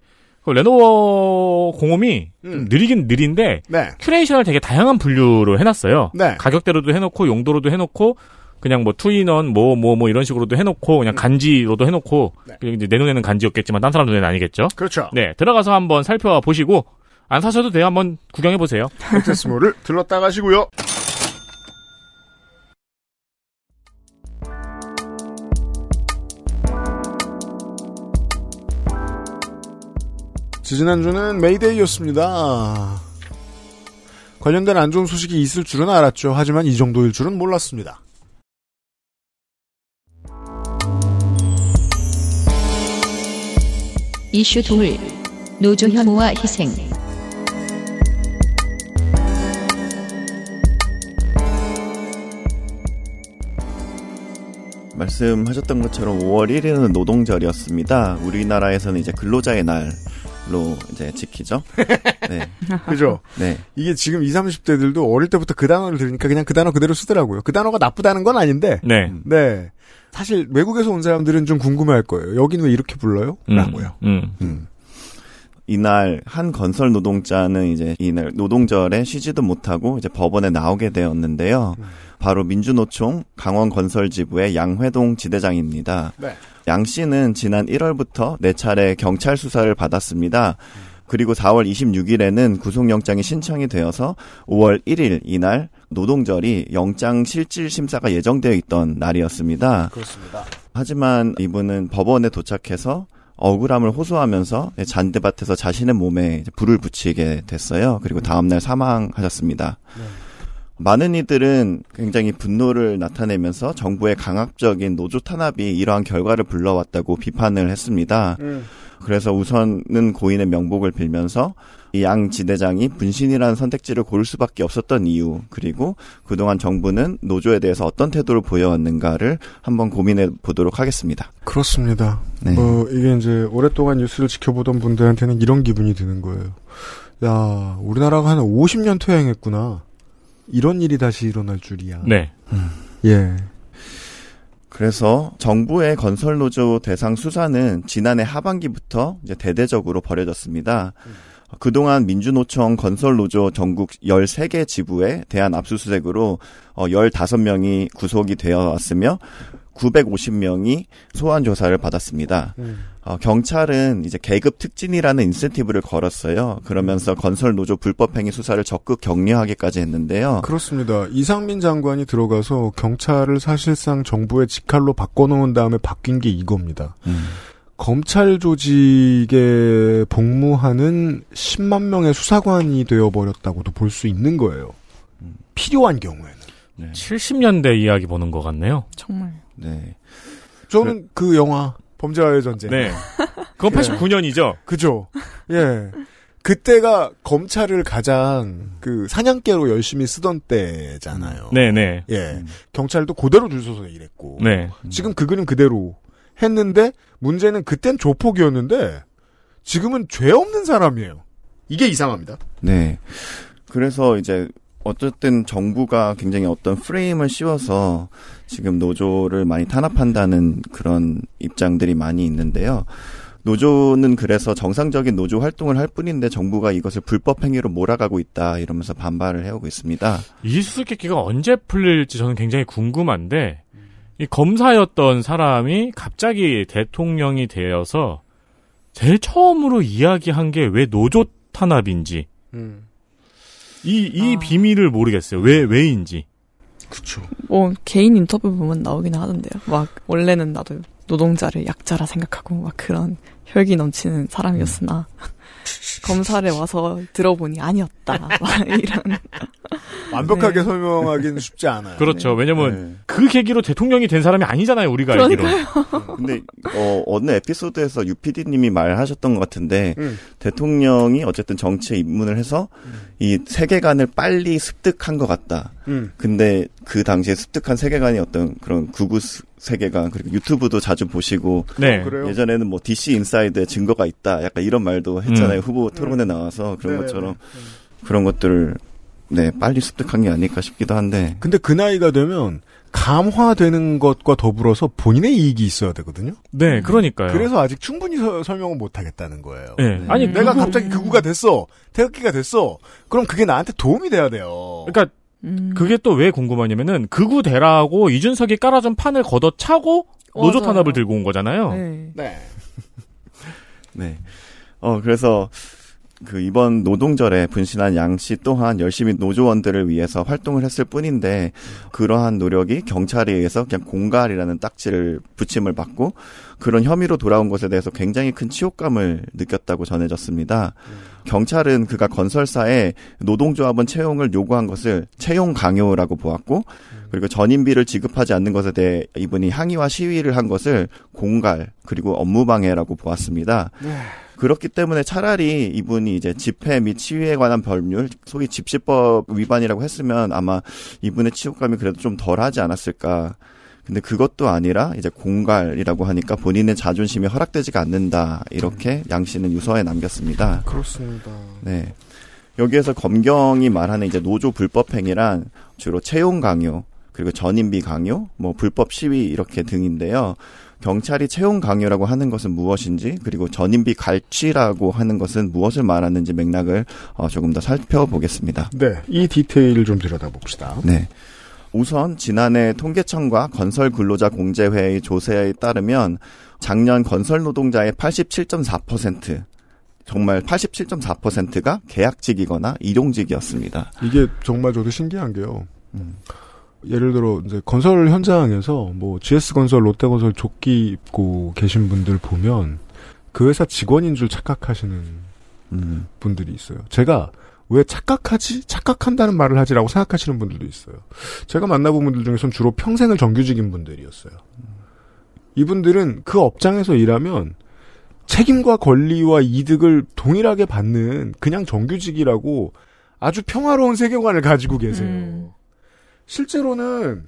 Speaker 3: 그 레노버 공홈이 좀 느리긴 느린데
Speaker 2: 네.
Speaker 3: 큐레이션을 되게 다양한 분류로 해놨어요.
Speaker 2: 네.
Speaker 3: 가격대로도 해놓고 용도로도 해놓고 그냥 뭐 two-in-one 뭐뭐뭐 이런 식으로도 해놓고 그냥 간지로도 해놓고 그냥 이제 내 눈에는 간지였겠지만 딴 사람 눈에는 아니겠죠.
Speaker 2: 그렇죠.
Speaker 3: 네 들어가서 한번 살펴보시고 안 사셔도 돼요. 한번 구경해 보세요.
Speaker 2: 액세스몰을 들렀다 가시고요. 지지난주는 메이데이였습니다. 관련된 안 좋은 소식이 있을 줄은 알았죠. 하지만 이 정도일 줄은 몰랐습니다.
Speaker 1: 이슈 둘 노조 혐오와 희생
Speaker 5: 말씀하셨던 것처럼 5월 1일은 노동절이었습니다. 우리나라에서는 이제 근로자의 날 로 이제 지키죠. 네.
Speaker 2: 그죠?
Speaker 5: 네.
Speaker 2: 이게 지금 20, 30대들도 어릴 때부터 그 단어를 들으니까 그냥 그 단어 그대로 쓰더라고요. 그 단어가 나쁘다는 건 아닌데.
Speaker 3: 네.
Speaker 2: 네. 사실 외국에서 온 사람들은 좀 궁금해 할 거예요. 여긴 왜 이렇게 불러요?
Speaker 3: 음,
Speaker 2: 라고요.
Speaker 3: 음.
Speaker 5: 이날 한 건설 노동자는 이제 이날 노동절에 쉬지도 못하고 이제 법원에 나오게 되었는데요. 바로 민주노총 강원건설지부의 양회동 지대장입니다.
Speaker 2: 네.
Speaker 5: 양 씨는 지난 1월부터 네 차례 경찰 수사를 받았습니다. 그리고 4월 26일에는 구속영장이 신청이 되어서 5월 1일 이날 노동절이 영장 실질 심사가 예정되어 있던 날이었습니다.
Speaker 2: 그렇습니다.
Speaker 5: 하지만 이분은 법원에 도착해서 억울함을 호소하면서 잔디밭에서 자신의 몸에 불을 붙이게 됐어요. 그리고 다음날 사망하셨습니다. 많은 이들은 굉장히 분노를 나타내면서 정부의 강압적인 노조 탄압이 이러한 결과를 불러왔다고 비판을 했습니다.
Speaker 2: 음.
Speaker 5: 그래서 우선은 고인의 명복을 빌면서 이 양 지대장이 분신이라는 선택지를 고를 수밖에 없었던 이유 그리고 그동안 정부는 노조에 대해서 어떤 태도를 보여왔는가를 한번 고민해 보도록 하겠습니다.
Speaker 2: 그렇습니다.
Speaker 5: 네.
Speaker 2: 뭐 이게 이제 오랫동안 뉴스를 지켜보던 분들한테는 이런 기분이 드는 거예요. 야, 우리나라가 한 50년 퇴행했구나. 이런 일이 다시 일어날 줄이야.
Speaker 3: 네.
Speaker 2: 예.
Speaker 5: 그래서 정부의 건설 노조 대상 수사는 지난해 하반기부터 이제 대대적으로 벌여졌습니다. 그동안 민주노총 건설노조 전국 13개 지부에 대한 압수수색으로 어 15명이 구속이 되어 왔으며 950명이 소환 조사를 받았습니다. 어, 경찰은 이제 계급 특진이라는 인센티브를 걸었어요. 그러면서 건설 노조 불법 행위 수사를 적극 격려하기까지 했는데요.
Speaker 2: 그렇습니다. 이상민 장관이 들어가서 경찰을 사실상 정부의 직할로 바꿔놓은 다음에 바뀐 게 이겁니다.
Speaker 5: 음.
Speaker 2: 검찰 조직에 복무하는 10만 명의 수사관이 되어버렸다고도 볼 수 있는 거예요. 필요한 경우에는.
Speaker 5: 네.
Speaker 3: 70년대 이야기 보는 것 같네요.
Speaker 4: 정말.
Speaker 5: 네.
Speaker 2: 저는 그 영화 범죄와의 전쟁.
Speaker 3: 네. 그건 89년이죠.
Speaker 2: 그죠. 예. 그때가 검찰을 가장 그 사냥개로 열심히 쓰던 때잖아요.
Speaker 3: 네네.
Speaker 2: 예. 경찰도 그대로 줄 서서 일했고.
Speaker 3: 네.
Speaker 2: 지금 그 그림 그대로 했는데 문제는 그땐 조폭이었는데 지금은 죄 없는 사람이에요. 이게 이상합니다.
Speaker 5: 네. 그래서 이제 어쨌든 정부가 굉장히 어떤 프레임을 씌워서 지금 노조를 많이 탄압한다는 그런 입장들이 많이 있는데요. 노조는 그래서 정상적인 노조 활동을 할 뿐인데 정부가 이것을 불법 행위로 몰아가고 있다 이러면서 반발을 해오고 있습니다.
Speaker 3: 이 수수께끼가 언제 풀릴지 저는 굉장히 궁금한데 이 검사였던 사람이 갑자기 대통령이 되어서 제일 처음으로 이야기한 게 왜 노조 탄압인지 이, 이 비밀을 모르겠어요. 왜, 왜인지.
Speaker 2: 그쵸.
Speaker 4: 뭐 개인 인터뷰 보면 나오긴 하던데요. 막 원래는 나도 노동자를 약자라 생각하고 막 그런 혈기 넘치는 사람이었으나 검사를 와서 들어보니 아니었다. 막 이런.
Speaker 2: 완벽하게
Speaker 4: 네.
Speaker 2: 설명하기는 쉽지 않아요.
Speaker 3: 그렇죠. 왜냐면
Speaker 5: 네.
Speaker 3: 그 계기로 대통령이 된 사람이 아니잖아요. 우리가 알기로.
Speaker 5: 근데 어 어느 에피소드에서 유피디님이 말하셨던 것 같은데
Speaker 2: 음.
Speaker 5: 대통령이 어쨌든 정치에 입문을 해서 이 세계관을 빨리 습득한 것 같다.
Speaker 2: 음.
Speaker 5: 근데 그 당시에 습득한 세계관이 어떤 그런 구구 스- 세계관 그리고 유튜브도 자주 보시고
Speaker 3: 네.
Speaker 2: 그래요?
Speaker 5: 예전에는 뭐 DC 인사이드에 증거가 있다. 약간 이런 말도 했잖아요.
Speaker 3: 음.
Speaker 5: 후보 토론에 나와서 그런
Speaker 2: 네네네.
Speaker 5: 것처럼 그런 것들을 네 빨리 습득한 게 아닐까 싶기도 한데
Speaker 2: 근데 그 나이가 되면 감화되는 것과 더불어서 본인의 이익이 있어야 되거든요.
Speaker 3: 네, 그러니까요.
Speaker 2: 그래서 아직 충분히 서- 설명을 못 하겠다는 거예요.
Speaker 3: 네. 아니,
Speaker 2: 내가
Speaker 3: 그거-
Speaker 2: 갑자기 극우가 됐어. 태극기가 됐어. 그럼 그게 나한테 도움이 돼야 돼요.
Speaker 3: 그러니까
Speaker 4: 음.
Speaker 3: 그게 또 왜 궁금하냐면은 극우 대라고 이준석이 깔아준 판을 걷어차고 노조
Speaker 4: 맞아요.
Speaker 3: 탄압을 들고 온 거잖아요.
Speaker 4: 네.
Speaker 2: 네.
Speaker 5: 네. 어, 그래서 그 이번 노동절에 분신한 양 씨 또한 열심히 노조원들을 위해서 활동을 했을 뿐인데 그러한 노력이 경찰에 의해서 그냥 공갈이라는 딱지를 붙임을 받고 그런 혐의로 돌아온 것에 대해서 굉장히 큰 치욕감을 느꼈다고 전해졌습니다. 경찰은 그가 건설사에 노동조합원 채용을 요구한 것을 채용 강요라고 보았고 그리고 전임비를 지급하지 않는 것에 대해 이분이 항의와 시위를 한 것을 공갈 그리고 업무방해라고 보았습니다. 그렇기 때문에 차라리 이분이 이제 집회 및 시위에 관한 법률, 소위 집시법 위반이라고 했으면 아마 이분의 치욕감이 그래도 좀 덜하지 않았을까. 근데 그것도 아니라 이제 공갈이라고 하니까 본인의 자존심이 허락되지가 않는다. 이렇게 양 씨는 유서에 남겼습니다.
Speaker 2: 그렇습니다.
Speaker 5: 네. 여기에서 검경이 말하는 이제 노조 불법 행위란 주로 채용 강요, 그리고 전임비 강요, 뭐 불법 시위 이렇게 등인데요. 경찰이 채용 강요라고 하는 것은 무엇인지, 그리고 전임비 갈취라고 하는 것은 무엇을 말하는지 맥락을 어, 조금 더 살펴보겠습니다.
Speaker 2: 네. 이 디테일을 좀 들여다봅시다.
Speaker 5: 네. 우선 지난해 통계청과 건설 근로자 공제회의 조사에 따르면 작년 건설 노동자의 87.4% 정말 87.4%가 계약직이거나 일용직이었습니다.
Speaker 2: 이게 정말 저도 신기한 게요.
Speaker 5: 음.
Speaker 2: 예를 들어 이제 건설 현장에서 뭐 GS 건설, 롯데 건설 조끼 입고 계신 분들 보면 그 회사 직원인 줄 착각하시는
Speaker 5: 음.
Speaker 2: 분들이 있어요. 제가 왜 착각하지? 착각한다는 말을 하지라고 생각하시는 분들도 있어요. 제가 만나본 분들 중에선 주로 평생을 정규직인 분들이었어요. 이분들은 그 업장에서 일하면 책임과 권리와 이득을 동일하게 받는 그냥 정규직이라고 아주 평화로운 세계관을 가지고 계세요.
Speaker 4: 음.
Speaker 2: 실제로는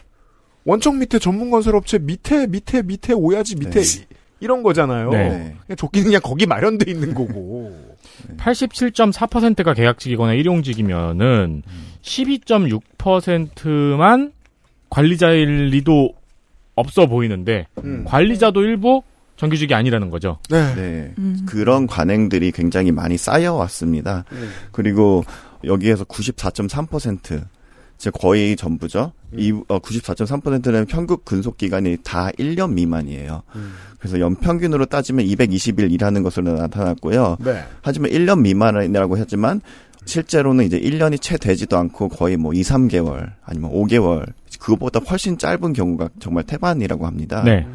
Speaker 2: 원청 밑에 전문 건설업체 밑에 밑에 밑에 오야지 밑에
Speaker 5: 네.
Speaker 2: 이런 거잖아요.
Speaker 3: 네.
Speaker 2: 그냥 조끼는 그냥 거기 마련돼 있는 거고.
Speaker 3: 87.4%가 계약직이거나 일용직이면은 12.6%만 관리자일 리도 없어 보이는데
Speaker 2: 음.
Speaker 3: 관리자도 일부 정규직이 아니라는 거죠.
Speaker 2: 네.
Speaker 5: 네.
Speaker 4: 음.
Speaker 5: 그런 관행들이 굉장히 많이 쌓여왔습니다.
Speaker 2: 음.
Speaker 5: 그리고 여기에서 94.3%, 즉 거의 전부죠.
Speaker 2: 음.
Speaker 5: 이 어, 94.3%는 평균 근속 기간이 다 1년 미만이에요.
Speaker 2: 음.
Speaker 5: 그래서 연평균으로 따지면 220일 일하는 것으로 나타났고요.
Speaker 2: 네.
Speaker 5: 하지만 1년 미만이라고 했지만 실제로는 이제 1년이 채 되지도 않고 거의 뭐 2, 3개월 아니면 5개월 그것보다 훨씬 짧은 경우가 정말 태반이라고 합니다.
Speaker 3: 네.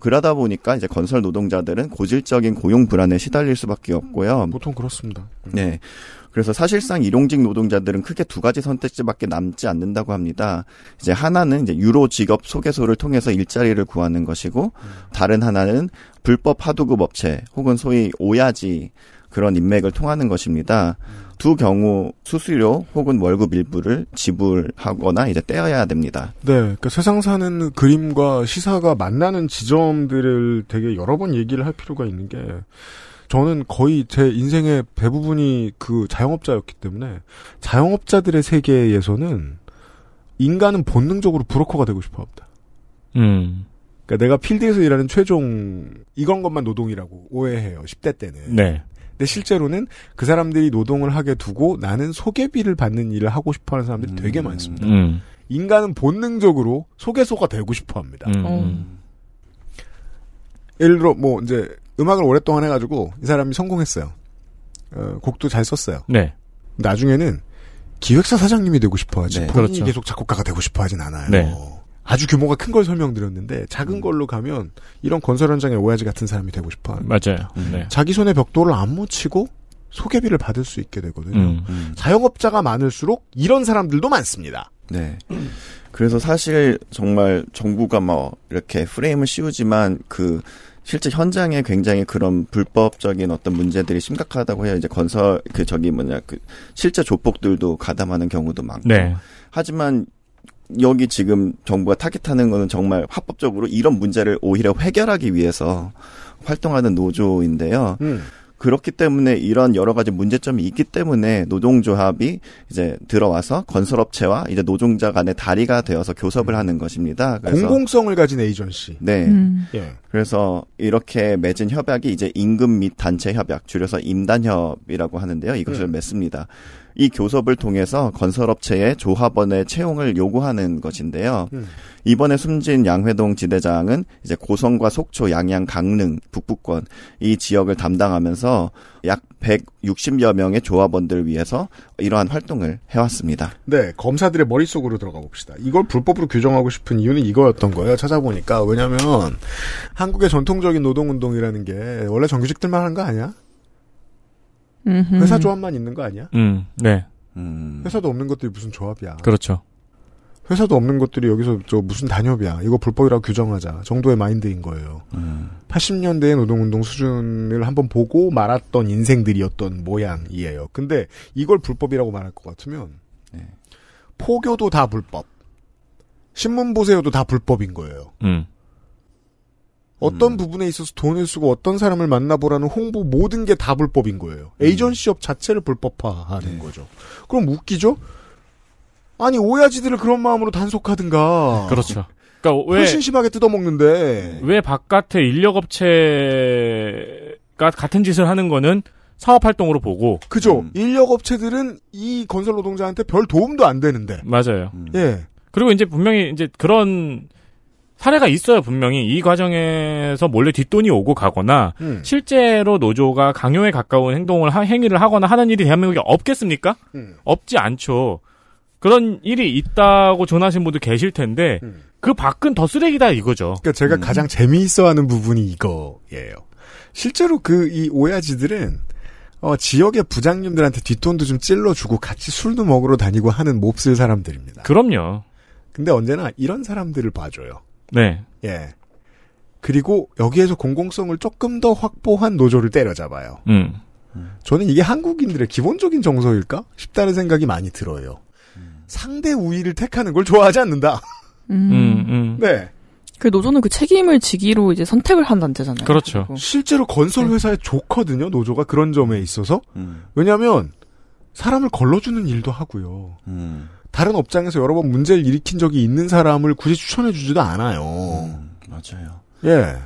Speaker 5: 그러다 보니까 이제 건설 노동자들은 고질적인 고용 불안에 시달릴 수밖에 없고요.
Speaker 2: 보통 그렇습니다.
Speaker 5: 네. 그래서 사실상 일용직 노동자들은 크게 두 가지 선택지밖에 남지 않는다고 합니다. 이제 하나는 이제 유로 직업 소개소를 통해서 일자리를 구하는 것이고 다른 하나는 불법 하도급 업체 혹은 소위 오야지 그런 인맥을 통하는 것입니다. 두 경우 수수료 혹은 월급 일부를 지불하거나 이제 떼어야 됩니다.
Speaker 2: 네, 그러니까 세상 사는 그림과 시사가 만나는 지점들을 되게 여러 번 얘기를 할 필요가 있는 게 저는 거의 제 인생의 대부분이 그 자영업자였기 때문에 자영업자들의 세계에서는 인간은 본능적으로 브로커가 되고 싶어 합니다.
Speaker 3: 음.
Speaker 2: 그러니까 내가 필드에서 일하는 최종 이건 것만 노동이라고 오해해요. 10대 때는.
Speaker 3: 네.
Speaker 2: 근데 실제로는 그 사람들이 노동을 하게 두고 나는 소개비를 받는 일을 하고 싶어 하는 사람들이 되게 많습니다.
Speaker 3: 음.
Speaker 2: 인간은 본능적으로 소개소가 되고 싶어 합니다.
Speaker 3: 음.
Speaker 4: 어.
Speaker 2: 예를 들어 뭐 이제 음악을 오랫동안 해가지고 이 사람이 성공했어요. 어, 곡도 잘 썼어요.
Speaker 3: 네.
Speaker 2: 나중에는 기획사 사장님이 되고 싶어하지
Speaker 5: 네.
Speaker 2: 본인이
Speaker 3: 그렇죠.
Speaker 2: 계속 작곡가가 되고 싶어하진 않아요.
Speaker 3: 네.
Speaker 2: 아주 규모가 큰 걸 설명드렸는데 작은 걸로 가면 이런 건설 현장의 오야지 같은 사람이 되고 싶어하는
Speaker 3: 맞아요.
Speaker 5: 음.
Speaker 3: 네.
Speaker 2: 자기 손에 벽돌을 안 묻히고 소개비를 받을 수 있게 되거든요.
Speaker 3: 음.
Speaker 5: 음.
Speaker 2: 자영업자가 많을수록 이런 사람들도 많습니다.
Speaker 5: 네. 그래서 사실 정말 정부가 뭐 이렇게 프레임을 씌우지만 그 실제 현장에 굉장히 그런 불법적인 어떤 문제들이 심각하다고 해요. 이제 건설 그 저기 뭐냐 그 실제 조폭들도 가담하는 경우도 많고.
Speaker 3: 네.
Speaker 5: 하지만 여기 지금 정부가 타깃하는 거는 정말 합법적으로 이런 문제를 오히려 해결하기 위해서 활동하는 노조인데요.
Speaker 2: 음.
Speaker 5: 그렇기 때문에 이런 여러 가지 문제점이 있기 때문에 노동조합이 이제 들어와서 건설업체와 이제 노동자 간의 다리가 되어서 교섭을 하는 것입니다. 그래서
Speaker 2: 공공성을 가진 에이전시.
Speaker 5: 네.
Speaker 4: 음.
Speaker 2: 예.
Speaker 5: 그래서 이렇게 맺은 협약이 이제 임금 및 단체 협약, 줄여서 임단협이라고 하는데요. 이것을
Speaker 2: 음.
Speaker 5: 맺습니다. 이 교섭을 통해서 건설업체의 조합원의 채용을 요구하는 것인데요.
Speaker 2: 음.
Speaker 5: 이번에 숨진 양회동 지대장은 이제 고성과 속초, 양양, 강릉, 북부권 이 지역을 담당하면서 약 160여 명의 조합원들을 위해서 이러한 활동을 해왔습니다.
Speaker 2: 네, 검사들의 머릿속으로 들어가 봅시다. 이걸 불법으로 규정하고 싶은 이유는 이거였던 거예요. 찾아보니까. 왜냐면, 한국의 전통적인 노동운동이라는 게 원래 정규직들만 하는 거 아니야?
Speaker 4: 음흠.
Speaker 2: 회사 조합만 있는 거 아니야?
Speaker 3: 음. 네.
Speaker 5: 음,
Speaker 2: 회사도 없는 것들이 무슨 조합이야.
Speaker 3: 그렇죠.
Speaker 2: 회사도 없는 것들이 여기서 저 무슨 단협이야. 이거 불법이라고 규정하자. 정도의 마인드인 거예요.
Speaker 5: 음,
Speaker 2: 80년대의 노동운동 수준을 한번 보고 말았던 인생들이었던 모양이에요. 근데 이걸 불법이라고 말할 것 같으면
Speaker 5: 네.
Speaker 2: 포교도 다 불법. 신문 보세요도 다 불법인 거예요.
Speaker 3: 음.
Speaker 2: 어떤
Speaker 5: 음.
Speaker 2: 부분에 있어서 돈을 쓰고 어떤 사람을 만나보라는 홍보 모든 게 다 불법인 거예요. 에이전시업 자체를 불법화하는
Speaker 5: 네.
Speaker 2: 거죠. 그럼 웃기죠? 아니 오야지들을 그런 마음으로 단속하든가.
Speaker 3: 그렇죠. 그러니까 왜,
Speaker 2: 훨씬 심하게 뜯어먹는데.
Speaker 3: 왜 바깥에 인력업체가 같은 짓을 하는 거는 사업 활동으로 보고.
Speaker 2: 그죠?
Speaker 5: 음.
Speaker 2: 인력 업체들은 이 건설 노동자한테 별 도움도 안 되는데.
Speaker 3: 맞아요.
Speaker 5: 음.
Speaker 2: 예.
Speaker 3: 그리고 이제 분명히 이제 그런 사례가 있어요, 분명히. 이 과정에서 몰래 뒷돈이 오고 가거나,
Speaker 2: 음.
Speaker 3: 실제로 노조가 강요에 가까운 행동을, 하- 행위를 하거나 하는 일이 대한민국에 없겠습니까?
Speaker 2: 음.
Speaker 3: 없지 않죠. 그런 일이 있다고 전하신 분도 계실 텐데,
Speaker 2: 음.
Speaker 3: 그 밖은 더 쓰레기다 이거죠.
Speaker 2: 그러니까 제가
Speaker 5: 음.
Speaker 2: 가장 재미있어하는 부분이 이거예요. 실제로 그 이 오야지들은 어, 지역의 부장님들한테 뒷돈도 좀 찔러주고 같이 술도 먹으러 다니고 하는 몹쓸 사람들입니다.
Speaker 3: 그럼요.
Speaker 2: 근데 언제나 이런 사람들을 봐줘요.
Speaker 3: 네.
Speaker 2: 예. 그리고 여기에서 공공성을 조금 더 확보한 노조를 때려잡아요.
Speaker 3: 음.
Speaker 2: 저는 이게 한국인들의 기본적인 정서일까 싶다는 생각이 많이 들어요. 상대 우위를 택하는 걸 좋아하지 않는다.
Speaker 4: 음.
Speaker 3: 음, 음.
Speaker 2: 네.
Speaker 4: 그 노조는 그 책임을 지기로 이제 선택을 한 단체잖아요.
Speaker 3: 그렇죠.
Speaker 4: 그리고.
Speaker 2: 실제로 건설 회사에 좋거든요. 노조가 그런 점에 있어서.
Speaker 5: 음,
Speaker 2: 왜냐하면 사람을 걸러주는 일도 하고요.
Speaker 5: 음,
Speaker 2: 다른 업장에서 여러 번 문제를 일으킨 적이 있는 사람을 굳이 추천해주지도 않아요.
Speaker 5: 음, 맞아요.
Speaker 2: 예.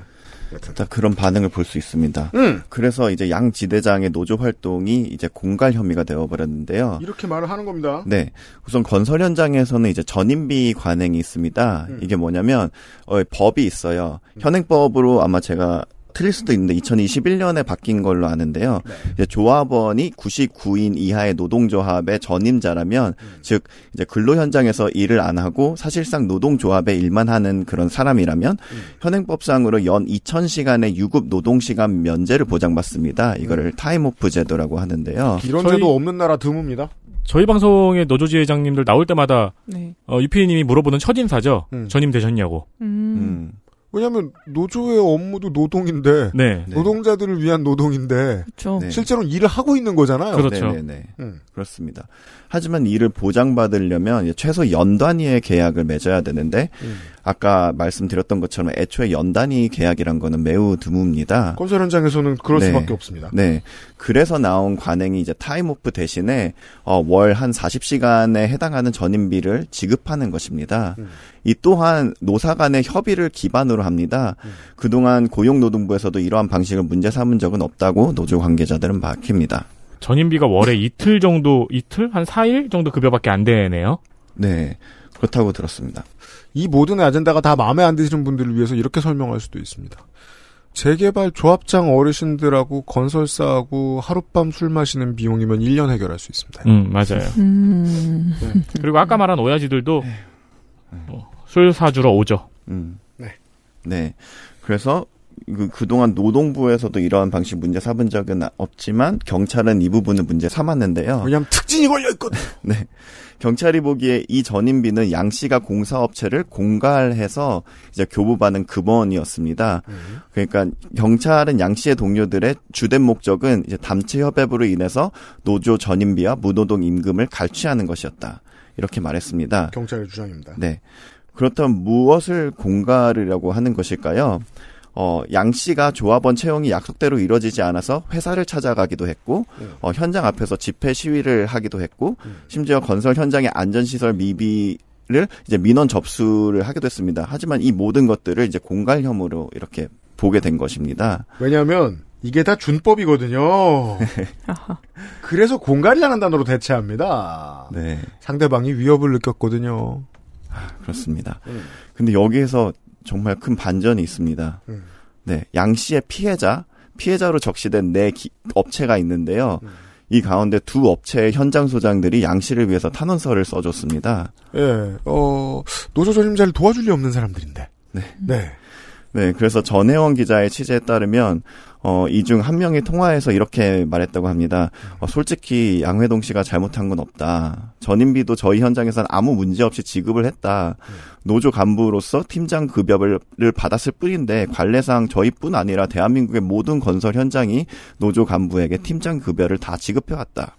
Speaker 5: 일단 그런 반응을 볼 수 있습니다.
Speaker 2: 음.
Speaker 5: 그래서 이제 양 지대장의 노조 활동이 이제 공갈 혐의가 되어버렸는데요.
Speaker 2: 이렇게 말을 하는 겁니다.
Speaker 5: 네. 우선 건설 현장에서는 이제 전임비 관행이 있습니다.
Speaker 2: 음.
Speaker 5: 이게 뭐냐면, 어, 법이 있어요. 현행법으로 아마 제가 틀릴 수도 있는데 2021년에 바뀐 걸로 아는데요.
Speaker 2: 네.
Speaker 5: 이제 조합원이 99인 이하의 노동조합의 전임자라면, 즉 이제 근로 현장에서 일을 안 하고 사실상 노동조합의 일만 하는 그런 사람이라면 현행법상으로 연 2,000시간의 유급 노동시간 면제를 보장받습니다. 이거를 타임오프 제도라고 하는데요.
Speaker 2: 이런
Speaker 3: 저희-
Speaker 2: 제도 없는 나라 드뭅니다.
Speaker 3: 저희 방송의 노조지 회장님들 나올 때마다
Speaker 4: 네.
Speaker 3: 어, 유피님이 물어보는 첫 인사죠.
Speaker 2: 음.
Speaker 3: 전임 되셨냐고.
Speaker 4: 음.
Speaker 5: 음,
Speaker 2: 왜냐하면 노조의 업무도 노동인데
Speaker 3: 네.
Speaker 5: 네.
Speaker 2: 노동자들을 위한 노동인데
Speaker 4: 그렇죠.
Speaker 5: 네.
Speaker 2: 실제로는 일을 하고 있는 거잖아요.
Speaker 3: 그렇죠.
Speaker 5: 네네네.
Speaker 2: 음.
Speaker 5: 그렇습니다. 하지만 이를 보장받으려면 최소 연 단위의 계약을 맺어야 되는데
Speaker 2: 음.
Speaker 5: 아까 말씀드렸던 것처럼 애초에 연 단위 계약이란 거는 매우 드뭅니다.
Speaker 2: 건설 현장에서는 그럴
Speaker 5: 네.
Speaker 2: 수밖에 없습니다.
Speaker 5: 네. 그래서 나온 관행이 이제 타임오프 대신에 어, 월 한 40시간에 해당하는 전임비를 지급하는 것입니다.
Speaker 2: 음.
Speaker 5: 이 또한 노사 간의 협의를 기반으로 합니다.
Speaker 2: 음.
Speaker 5: 그동안 고용노동부에서도 이러한 방식을 문제 삼은 적은 없다고 노조 관계자들은 밝힙니다.
Speaker 3: 전임비가 월에 이틀 정도, 이틀? 한 4일 정도 급여밖에 안 되네요.
Speaker 5: 네. 그렇다고 들었습니다.
Speaker 2: 이 모든 아젠다가 다 마음에 안 드시는 분들을 위해서 이렇게 설명할 수도 있습니다. 재개발 조합장 어르신들하고 건설사하고 하룻밤 술 마시는 비용이면 1년 해결할 수 있습니다.
Speaker 3: 음, 맞아요.
Speaker 4: 음.
Speaker 3: 그리고 아까 말한 오야지들도 어, 술 사주러 오죠.
Speaker 5: 음.
Speaker 2: 네.
Speaker 5: 네. 그래서 그, 그동안 노동부에서도 이러한 방식 문제 삼은 적은 없지만 경찰은 이 부분을 문제 삼았는데요.
Speaker 2: 왜냐하면 특진이 걸려 있거든.
Speaker 5: 네. 경찰이 보기에 이 전임비는 양 씨가 공사업체를 공갈해서 이제 교부받은 급원이었습니다. 그러니까 경찰은 양 씨의 동료들의 주된 목적은 이제 담체 협약으로 인해서 노조 전임비와 무노동 임금을 갈취하는 것이었다. 이렇게 말했습니다.
Speaker 2: 경찰의 주장입니다.
Speaker 5: 네. 그렇다면 무엇을 공갈이라고 하는 것일까요? 어, 양 씨가 조합원 채용이 약속대로 이루어지지 않아서 회사를 찾아가기도 했고, 어, 현장 앞에서 집회 시위를 하기도 했고, 심지어 건설 현장의 안전시설 미비 를 이제 민원 접수를 하기도 했습니다. 하지만 이 모든 것들을 이제 공갈 혐의로 이렇게 보게 된 것입니다.
Speaker 2: 왜냐하면 이게 다 준법이거든요. 그래서 공갈이라는 단어로 대체합니다.
Speaker 5: 네.
Speaker 2: 상대방이 위협을 느꼈거든요.
Speaker 5: 그렇습니다.
Speaker 2: 음.
Speaker 5: 근데 여기에서 정말 큰 반전이 있습니다.
Speaker 2: 음.
Speaker 5: 네, 양 씨의 피해자, 피해자로 적시된 네 기- 업체가 있는데요.
Speaker 2: 음.
Speaker 5: 이 가운데 두 업체의 현장 소장들이 양 씨를 위해서 탄원서를 써줬습니다.
Speaker 2: 예, 어, 노조 전임자를 도와줄 리 없는 사람들인데.
Speaker 5: 네.
Speaker 2: 네.
Speaker 5: 네, 그래서 전혜원 기자의 취재에 따르면 어, 이 중 한 명이 통화해서 이렇게 말했다고 합니다. 어, 솔직히 양회동 씨가 잘못한 건 없다. 전임비도 저희 현장에서는 아무 문제 없이 지급을 했다. 노조 간부로서 팀장 급여를 받았을 뿐인데 관례상 저희뿐 아니라 대한민국의 모든 건설 현장이 노조 간부에게 팀장 급여를 다 지급해 왔다.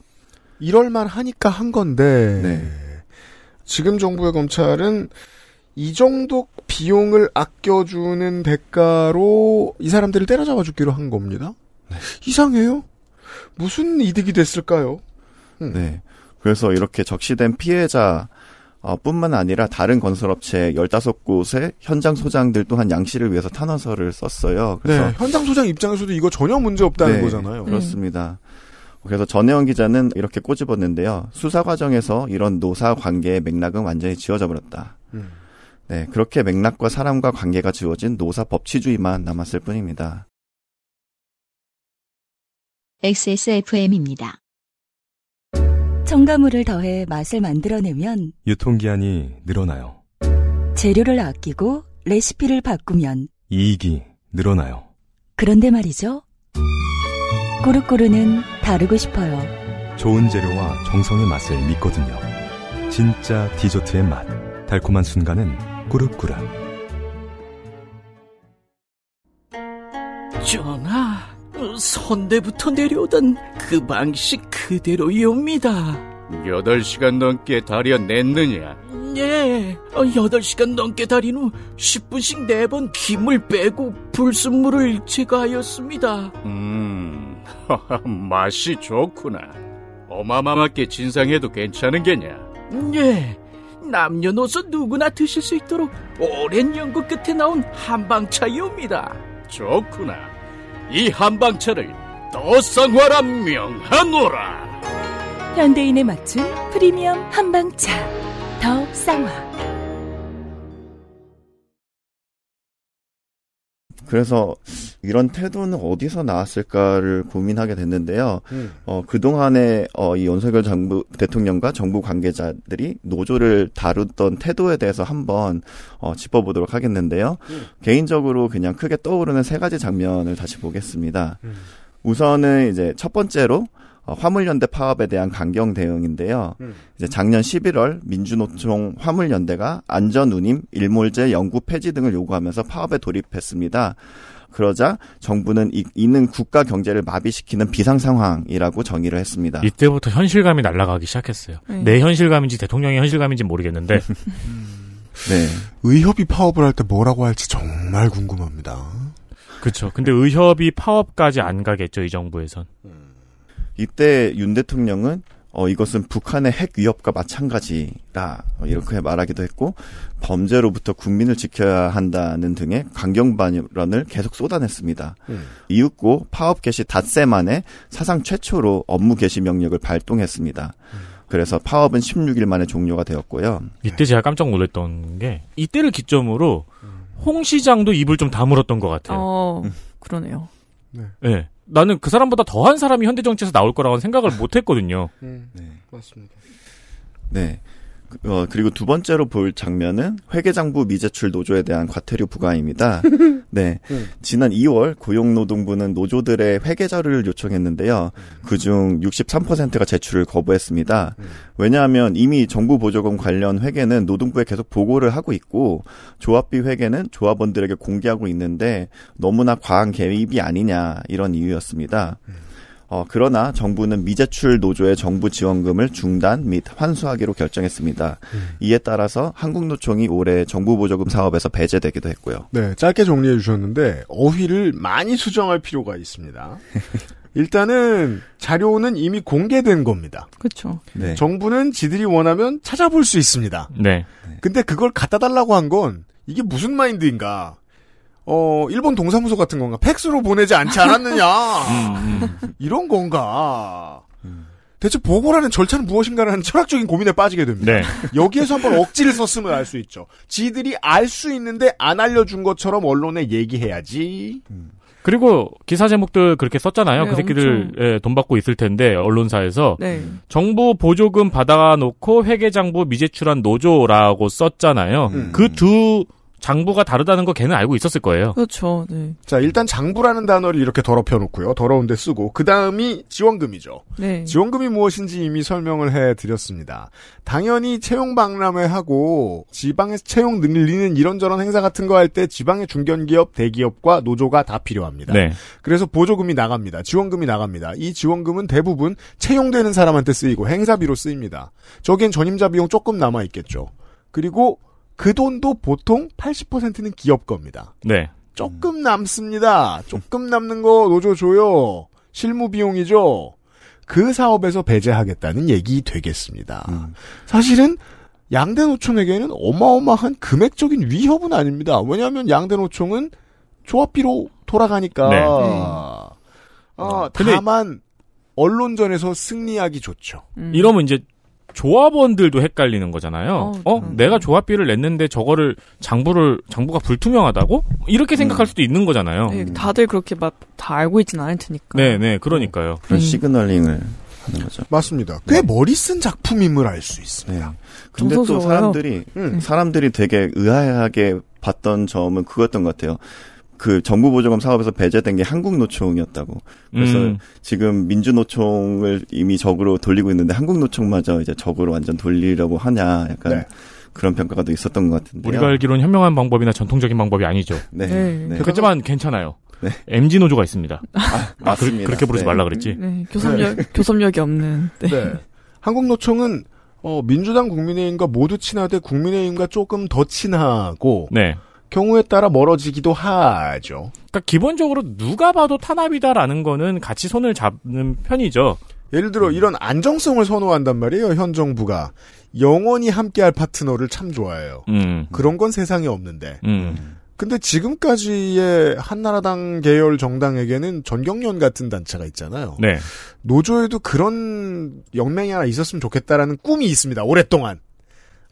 Speaker 2: 이럴만 하니까 한 건데.
Speaker 5: 네.
Speaker 2: 지금 정부의 검찰은 이 정도 비용을 아껴주는 대가로 이 사람들을 때려잡아 주기로 한 겁니다. 이상해요? 무슨 이득이 됐을까요?
Speaker 5: 네. 그래서 이렇게 적시된 피해자 어, 뿐만 아니라 다른 건설업체 15곳의 현장 소장들 또한 양 씨를 위해서 탄원서를 썼어요. 그래서
Speaker 2: 네. 현장 소장 입장에서도 이거 전혀 문제 없다는
Speaker 5: 네,
Speaker 2: 거잖아요.
Speaker 5: 그렇습니다. 그래서 전혜원 기자는 이렇게 꼬집었는데요. 수사 과정에서 이런 노사 관계의 맥락은 완전히 지워져 버렸다.
Speaker 2: 음.
Speaker 5: 네, 그렇게 맥락과 사람과 관계가 지워진 노사 법치주의만 남았을 뿐입니다.
Speaker 1: XSFM입니다.
Speaker 8: 첨가물을 더해 맛을 만들어내면
Speaker 11: 유통기한이 늘어나요.
Speaker 8: 재료를 아끼고 레시피를 바꾸면
Speaker 11: 이익이 늘어나요.
Speaker 8: 그런데 말이죠. 꼬르꼬르는 다르고 싶어요.
Speaker 11: 좋은 재료와 정성의 맛을 믿거든요. 진짜 디저트의 맛. 달콤한 순간은 꾸르꾸르.
Speaker 12: 전하, 선대부터 내려오던 그 방식 그대로이옵니다.
Speaker 13: 8시간 넘게 다려냈느냐?
Speaker 12: 예, 8시간 넘게 달인 후 10분씩 4번 김을 빼고 불순물을 제거하였습니다.
Speaker 13: 음, 맛이 좋구나. 어마마하게 진상해도 괜찮은 게냐?
Speaker 12: 예, 남녀노소 누구나 드실 수 있도록 오랜 연구 끝에 나온 한방차이옵니다.
Speaker 13: 좋구나. 이 한방차를 더 쌍화라 명하노라.
Speaker 8: 현대인에 맞춘 프리미엄 한방차. 더 쌍화.
Speaker 5: 그래서 이런 태도는 어디서 나왔을까를 고민하게 됐는데요.
Speaker 2: 음.
Speaker 5: 어, 그동안에 어, 이 윤석열 정부 대통령과 정부 관계자들이 노조를 다루던 태도에 대해서 한번 어, 짚어보도록 하겠는데요.
Speaker 2: 음.
Speaker 5: 개인적으로 그냥 크게 떠오르는 세 가지 장면을 다시 보겠습니다. 우선은 이제 첫 번째로 어, 화물연대 파업에 대한 강경 대응인데요.
Speaker 2: 음.
Speaker 5: 이제 작년 11월 민주노총 화물연대가 안전운임, 일몰제, 연구 폐지 등을 요구하면서 파업에 돌입했습니다. 그러자 정부는 이, 이는 국가 경제를 마비시키는 비상 상황이라고 정의를 했습니다.
Speaker 3: 이때부터 현실감이 날아가기 시작했어요.
Speaker 2: 네.
Speaker 3: 내 현실감인지 대통령의 현실감인지 모르겠는데
Speaker 5: 네.
Speaker 2: 의협이 파업을 할 때 뭐라고 할지 정말 궁금합니다.
Speaker 3: 그렇죠. 근데 의협이 파업까지 안 가겠죠 이 정부에선.
Speaker 5: 이때 윤 대통령은 어, 이것은 북한의 핵 위협과 마찬가지라 어, 이렇게 말하기도 했고 범죄로부터 국민을 지켜야 한다는 등의 강경 발언을 계속 쏟아냈습니다.
Speaker 2: 음.
Speaker 5: 이윽고 파업 개시 닷새 만에 사상 최초로 업무 개시 명령을 발동했습니다. 그래서 파업은 16일 만에 종료가 되었고요.
Speaker 3: 이때 제가 깜짝 놀랐던 게 이때를 기점으로 홍 시장도 입을 좀 다물었던 것 같아요.
Speaker 4: 어, 그러네요.
Speaker 3: 예. 나는 그 사람보다 더한 사람이 현대 정치에서 나올 거라고 생각을 못 했거든요.
Speaker 2: 음, 맞습니다.
Speaker 5: 네. 그- 어, 그리고 두 번째로 볼 장면은 회계장부 미제출 노조에 대한 과태료 부과입니다. 네.
Speaker 2: 음.
Speaker 5: 지난 2월 고용노동부는 노조들의 회계 자료를 요청했는데요. 그중 63%가 제출을 거부했습니다. 왜냐하면 이미 정부 보조금 관련 회계는 노동부에 계속 보고를 하고 있고 조합비 회계는 조합원들에게 공개하고 있는데 너무나 과한 개입이 아니냐 이런 이유였습니다. 어, 그러나 정부는 미제출 노조의 정부 지원금을 중단 및 환수하기로 결정했습니다. 이에 따라서 한국노총이 올해 정부 보조금 사업에서 배제되기도 했고요.
Speaker 2: 네, 짧게 정리해 주셨는데 어휘를 많이 수정할 필요가 있습니다. 일단은 자료는 이미 공개된 겁니다.
Speaker 4: 그렇죠.
Speaker 5: 네.
Speaker 2: 정부는 지들이 원하면 찾아볼 수 있습니다.
Speaker 3: 네.
Speaker 2: 근데 그걸 갖다 달라고 한 건 이게 무슨 마인드인가? 어, 일본 동사무소 같은 건가? 팩스로 보내지 않지 않았느냐? 이런 건가? 대체 보고라는 절차는 무엇인가라는 철학적인 고민에 빠지게 됩니다.
Speaker 3: 네.
Speaker 2: 여기에서 한번 억지를 썼으면 알수 있죠. 지들이 알 수 있는데 안 알려준 것처럼 언론에 얘기해야지.
Speaker 3: 그리고 기사 제목들 그렇게 썼잖아요.
Speaker 2: 네,
Speaker 3: 그 새끼들 예, 돈 받고 있을 텐데 언론사에서
Speaker 4: 네.
Speaker 3: 정부 보조금 받아놓고 회계장부 미제출한 노조라고 썼잖아요.
Speaker 2: 음.
Speaker 3: 그두 장부가 다르다는 거 걔는 알고 있었을 거예요.
Speaker 4: 그렇죠. 네.
Speaker 2: 자, 일단 장부라는 단어를 이렇게 더럽혀 놓고요. 더러운데 쓰고. 그 다음이 지원금이죠.
Speaker 4: 네.
Speaker 2: 지원금이 무엇인지 이미 설명을 해 드렸습니다. 당연히 채용 박람회하고 지방에서 채용 늘리는 이런저런 행사 같은 거 할 때 지방의 중견기업, 대기업과 노조가 다 필요합니다.
Speaker 3: 네.
Speaker 2: 그래서 보조금이 나갑니다. 지원금이 나갑니다. 이 지원금은 대부분 채용되는 사람한테 쓰이고 행사비로 쓰입니다. 저기엔 전임자 비용 조금 남아 있겠죠. 그리고 그 돈도 보통 80%는 기업 겁니다.
Speaker 3: 네.
Speaker 2: 조금 남습니다. 조금 남는 거 노조 줘요. 실무 비용이죠. 그 사업에서 배제하겠다는 얘기 되겠습니다. 사실은 양대 노총에게는 어마어마한 금액적인 위협은 아닙니다. 왜냐하면 양대 노총은 조합비로 돌아가니까.
Speaker 3: 네.
Speaker 2: 아,
Speaker 3: 근데-
Speaker 2: 다만 언론전에서 승리하기 좋죠.
Speaker 3: 이러면 이제 조합원들도 헷갈리는 거잖아요.
Speaker 2: 어,
Speaker 3: 어, 내가 조합비를 냈는데 저거를 장부를 장부가 불투명하다고 이렇게 생각할 수도 있는 거잖아요.
Speaker 4: 네, 다들 그렇게 막 다 알고 있진 않을 테니까.
Speaker 3: 네, 네, 그러니까요.
Speaker 5: 그런 시그널링을 하는 거죠.
Speaker 2: 맞습니다. 꽤 머리 쓴 작품임을 알 수 있습니다.
Speaker 5: 근데 또. 사람들이 사람들이 되게 의아하게 봤던 점은 그거였던 것 같아요. 그 정부 보조금 사업에서 배제된 게 한국노총이었다고. 그래서
Speaker 3: 음.
Speaker 5: 지금 민주노총을 이미 적으로 돌리고 있는데 한국노총마저 이제 적으로 완전 돌리려고 하냐 약간
Speaker 2: 네.
Speaker 5: 그런 평가가 또 있었던 것 같은데요.
Speaker 3: 우리가 알기로는 현명한 방법이나 전통적인 방법이 아니죠.
Speaker 5: 네.
Speaker 4: 네.
Speaker 5: 네.
Speaker 3: 그렇지만 괜찮아요.
Speaker 5: 네.
Speaker 3: MG 노조가 있습니다.
Speaker 5: 아,
Speaker 3: 그,
Speaker 5: 맞습니다.
Speaker 3: 그렇게 부르지
Speaker 5: 네.
Speaker 3: 말라 그랬지.
Speaker 4: 네, 교섭력 교섭력이 없는. 네.
Speaker 2: 네. 한국노총은 어, 민주당 국민의힘과 모두 친하되 국민의힘과 조금 더 친하고
Speaker 3: 네.
Speaker 2: 경우에 따라 멀어지기도 하죠.
Speaker 3: 그러니까 기본적으로 누가 봐도 탄압이다라는 거는 같이 손을 잡는 편이죠.
Speaker 2: 예를 들어 이런 안정성을 선호한단 말이에요. 현 정부가 영원히 함께할 파트너를 참 좋아해요.
Speaker 3: 음.
Speaker 2: 그런 건 세상에 없는데.
Speaker 3: 음.
Speaker 2: 근데 지금까지의 한나라당 계열 정당에게는 전경련 같은 단체가 있잖아요.
Speaker 3: 네.
Speaker 2: 노조에도 그런 영맹이 하나 있었으면 좋겠다라는 꿈이 있습니다. 오랫동안.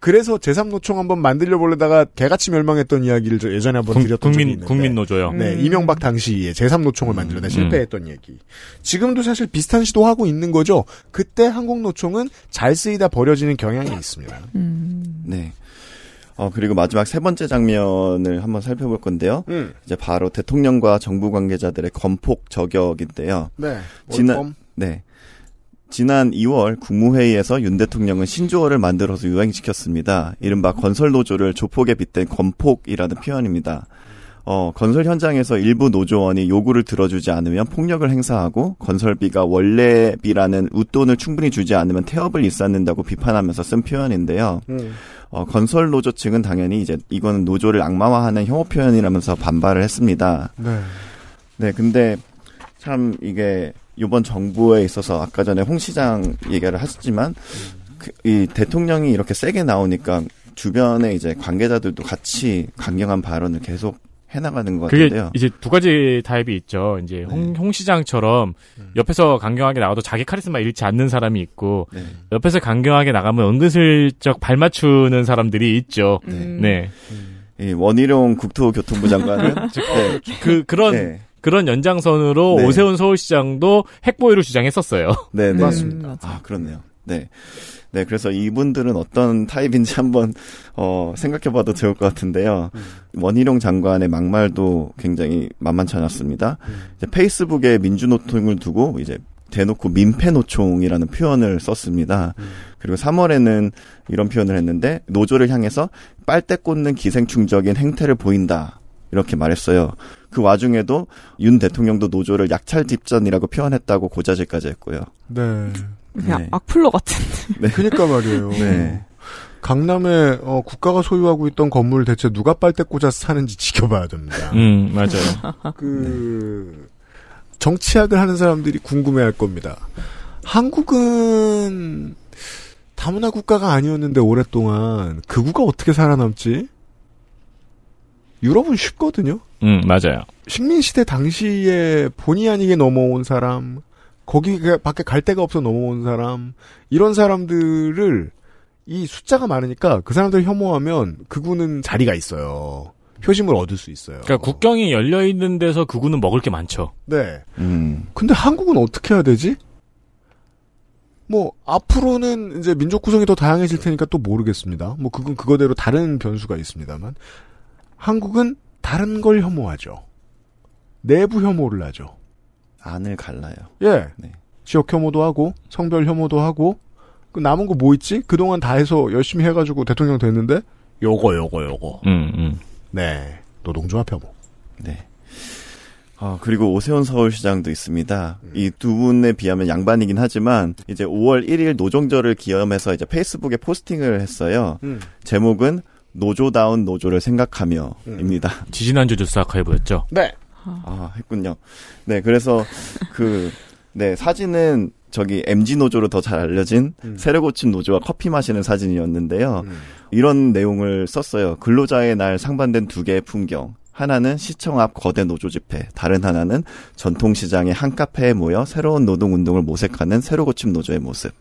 Speaker 2: 그래서 제3노총 한번 만들려 보려다가 개같이 멸망했던 이야기를 저 예전에 한번
Speaker 3: 국-
Speaker 2: 드렸던 적이
Speaker 3: 국민
Speaker 2: 있는데.
Speaker 3: 국민 노조요.
Speaker 2: 네,
Speaker 4: 음.
Speaker 2: 이명박 당시에 제3노총을 만들려다 실패했던 얘기. 지금도 사실 비슷한 시도하고 있는 거죠. 그때 한국노총은 잘 쓰이다 버려지는 경향이 있습니다.
Speaker 4: 음.
Speaker 5: 네. 어, 그리고 마지막 세 번째 장면을 한번 살펴볼 건데요.
Speaker 2: 음.
Speaker 5: 이제 바로 대통령과 정부 관계자들의 건폭 저격인데요.
Speaker 2: 네.
Speaker 5: 지난. 네. 지난 2월 국무회의에서 윤 대통령은 신조어를 만들어서 유행시켰습니다. 이른바 건설 노조를 조폭에 빗댄 건폭이라는 표현입니다. 어, 건설 현장에서 일부 노조원이 요구를 들어주지 않으면 폭력을 행사하고 건설비가 원래비라는 웃돈을 충분히 주지 않으면 태업을 일삼는다고 비판하면서 쓴 표현인데요.
Speaker 2: 음.
Speaker 5: 어, 건설 노조 측은 당연히 이제 이거는 노조를 악마화하는 혐오 표현이라면서 반발을 했습니다.
Speaker 2: 네.
Speaker 5: 네, 근데 참 이게 이번 정부에 있어서 아까 전에 홍 시장 얘기를 하셨지만 그, 이 대통령이 이렇게 세게 나오니까 주변에 이제 관계자들도 같이 강경한 발언을 계속 해나가는 것
Speaker 3: 그게
Speaker 5: 같은데요.
Speaker 3: 이제 두 가지 타입이 있죠. 이제 홍, 홍 시장처럼 옆에서 강경하게 나와도 자기 카리스마 잃지 않는 사람이 있고
Speaker 5: 네.
Speaker 3: 옆에서 강경하게 나가면 은근슬쩍 발 맞추는 사람들이 있죠.
Speaker 4: 음.
Speaker 3: 네.
Speaker 5: 이 원희룡 국토교통부 장관은 네.
Speaker 3: 그 그런
Speaker 5: 네.
Speaker 3: 그런 연장선으로
Speaker 5: 네.
Speaker 3: 오세훈 서울시장도 핵보유를 주장했었어요.
Speaker 5: 네, 네.
Speaker 2: 맞습니다.
Speaker 4: 음, 맞아.
Speaker 5: 아, 그렇네요. 네. 네, 그래서 이분들은 어떤 타입인지 한번, 어, 생각해 봐도 좋을 것 같은데요. 원희룡 장관의 막말도 굉장히 만만치 않았습니다. 이제 페이스북에 민주노총을 두고 이제 대놓고 민폐노총이라는 표현을 썼습니다. 그리고 3월에는 이런 표현을 했는데 노조를 향해서 빨대 꽂는 기생충적인 행태를 보인다. 이렇게 말했어요. 그 와중에도 윤 대통령도 노조를 약찰 집전이라고 표현했다고 고자질까지 했고요.
Speaker 2: 네.
Speaker 4: 그냥
Speaker 5: 네.
Speaker 4: 악플러 같은데.
Speaker 2: 그니까 말이에요.
Speaker 5: 네.
Speaker 2: 강남에 어, 국가가 소유하고 있던 건물 대체 누가 빨대 꽂아서 사는지 지켜봐야 됩니다.
Speaker 3: 음, 맞아요.
Speaker 2: 그 정치학을 하는 사람들이 궁금해할 겁니다. 한국은 다문화 국가가 아니었는데 오랫동안 극우가 어떻게 살아남지? 유럽은 쉽거든요.
Speaker 3: 음, 맞아요.
Speaker 2: 식민 시대 당시에 본의 아니게 넘어온 사람, 거기 밖에 갈 데가 없어 넘어온 사람, 이런 사람들을 이 숫자가 많으니까 그 사람들 혐오하면 극우는 자리가 있어요. 표심을 얻을 수 있어요.
Speaker 3: 그러니까 국경이 열려 있는 데서 그구는 먹을 게 많죠.
Speaker 2: 네.
Speaker 5: 음.
Speaker 2: 근데 한국은 어떻게 해야 되지? 뭐 앞으로는 이제 민족 구성이 더 다양해질 테니까 또 모르겠습니다. 뭐 그건 그거대로 다른 변수가 있습니다만 한국은 다른 걸 혐오하죠. 내부 혐오를 하죠.
Speaker 5: 안을 갈라요.
Speaker 2: 예.
Speaker 5: 네.
Speaker 2: 지역 혐오도 하고 성별 혐오도 하고 그 남은 거 뭐 있지? 그동안 다 해서 열심히 해가지고 대통령 됐는데 요거 요거 요거.
Speaker 3: 음, 음.
Speaker 2: 네. 노동조합 혐오.
Speaker 5: 네. 아, 그리고 오세훈 서울시장도 있습니다.
Speaker 2: 음.
Speaker 5: 이두 분에 비하면 양반이긴 하지만 이제 5월 1일 노동절을 기념해서 이제 페이스북에 포스팅을 했어요.
Speaker 2: 음.
Speaker 5: 제목은 노조다운 노조를 생각하며입니다.
Speaker 3: 지지난주 뉴스 아카이브였죠.
Speaker 2: 네.
Speaker 5: 아, 했군요. 네, 그래서 그, 네, 사진은 저기 MZ 노조로 더 잘 알려진
Speaker 2: 음.
Speaker 5: 새로 고침 노조와 커피 마시는 사진이었는데요.
Speaker 2: 음.
Speaker 5: 이런 내용을 썼어요. 근로자의 날 상반된 두 개의 풍경. 하나는 시청 앞 거대 노조 집회, 다른 하나는 전통시장의 한 카페에 모여 새로운 노동운동을 모색하는 새로 고침 노조의 모습.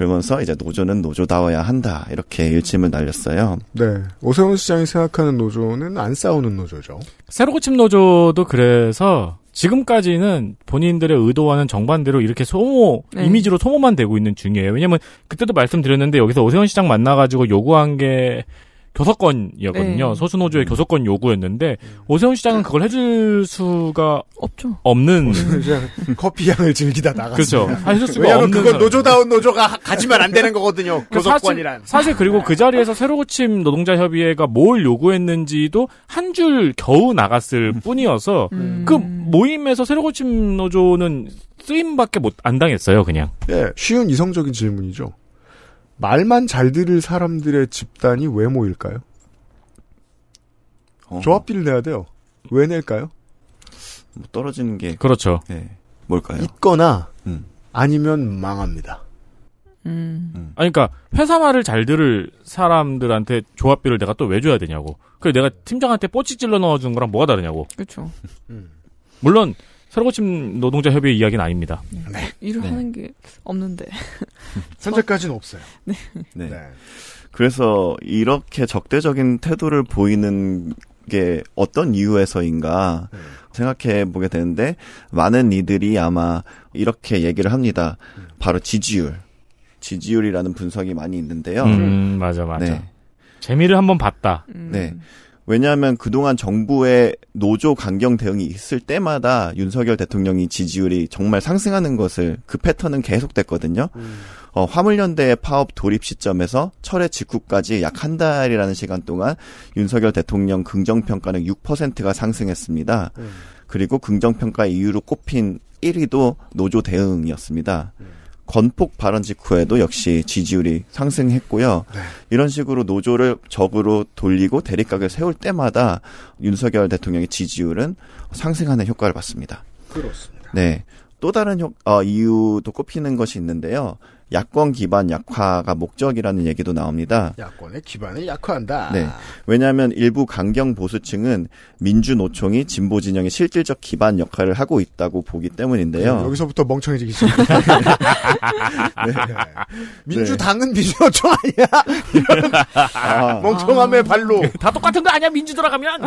Speaker 5: 그러면서 이제 노조는 노조다워야 한다. 이렇게 일침을 날렸어요.
Speaker 2: 네. 오세훈 시장이 생각하는 노조는 안 싸우는 노조죠.
Speaker 3: 새로 고침 노조도 그래서 지금까지는 본인들의 의도와는 정반대로 이렇게 소모
Speaker 4: 네.
Speaker 3: 이미지로 소모만 되고 있는 중이에요. 왜냐면 그때도 말씀드렸는데 여기서 오세훈 시장 만나가지고 요구한 게 교섭권이었거든요.
Speaker 4: 네.
Speaker 3: 소수노조의 교섭권 요구였는데 오세훈 시장은 그걸 해줄 수가
Speaker 4: 없죠.
Speaker 3: 없는
Speaker 2: 커피 향을 즐기다 나갔어요.
Speaker 3: 그렇죠. 해줄 수가
Speaker 2: 왜냐하면
Speaker 3: 없는
Speaker 2: 그건. 노조다운 노조가 가지면 안 되는 거거든요. 교섭권이란.
Speaker 3: 사실, 사실 그리고 그 자리에서 새로고침 노동자 협의회가 뭘 요구했는지도 한 줄 겨우 나갔을 뿐이어서
Speaker 4: 음.
Speaker 3: 그 모임에서 새로고침 노조는 쓰임밖에 못 안 당했어요, 그냥.
Speaker 2: 네, 쉬운 이성적인 질문이죠. 말만 잘 들을 사람들의 집단이 왜 모일까요?
Speaker 5: 어,
Speaker 2: 조합비를 내야 돼요. 왜 낼까요?
Speaker 5: 뭐 떨어지는 게
Speaker 3: 그렇죠.
Speaker 5: 네, 뭘까요?
Speaker 2: 있거나
Speaker 5: 음.
Speaker 2: 아니면 망합니다.
Speaker 4: 음.
Speaker 3: 아니, 그러니까 회사 말을 잘 들을 사람들한테 조합비를 내가 또 왜 줘야 되냐고. 그래 내가 팀장한테 뽀찌 찔러 넣어준 거랑 뭐가 다르냐고.
Speaker 4: 그렇죠.
Speaker 3: 물론 새로고침 노동자 협의회 이야기는 아닙니다.
Speaker 4: 일을
Speaker 5: 네.
Speaker 4: 하는 게 없는데.
Speaker 2: 현재까지는 없어요.
Speaker 5: 네.
Speaker 2: 네.
Speaker 5: 그래서 이렇게 적대적인 태도를 보이는 게 어떤 이유에서인가
Speaker 2: 네.
Speaker 5: 생각해 보게 되는데 많은 이들이 아마 이렇게 얘기를 합니다. 바로 지지율. 지지율이라는 분석이 많이 있는데요.
Speaker 3: 음, 맞아, 맞아.
Speaker 5: 네.
Speaker 3: 재미를 한번 봤다.
Speaker 5: 네. 왜냐하면 그동안 정부의 노조 강경 대응이 있을 때마다 윤석열 대통령이 지지율이 정말 상승하는 것을 그 패턴은 계속됐거든요. 어, 화물연대 파업 돌입 시점에서 철회 직후까지 약 한 달이라는 시간 동안 윤석열 대통령 긍정평가는 6%가 상승했습니다. 그리고 긍정평가 이유로 꼽힌 1위도 노조 대응이었습니다. 건폭 발언 직후에도 역시 지지율이 상승했고요. 이런 식으로 노조를 적으로 돌리고 대립각을 세울 때마다 윤석열 대통령의 지지율은 상승하는 효과를 봤습니다.
Speaker 2: 그렇습니다.
Speaker 5: 네. 또 다른 효, 어, 이유도 꼽히는 것이 있는데요. 야권 기반 약화가 목적이라는 얘기도 나옵니다.
Speaker 2: 야권의 기반을 약화한다.
Speaker 5: 네. 왜냐하면 일부 강경 보수층은 민주노총이 진보 진영의 실질적 기반 역할을 하고 있다고 보기 때문인데요.
Speaker 2: 네, 여기서부터 멍청해지기 시작합니다. 네. 민주당은 민주노총 아니야?
Speaker 5: 아,
Speaker 2: 멍청함의 발로.
Speaker 12: 다 똑같은 거 아니야 민주 돌아가면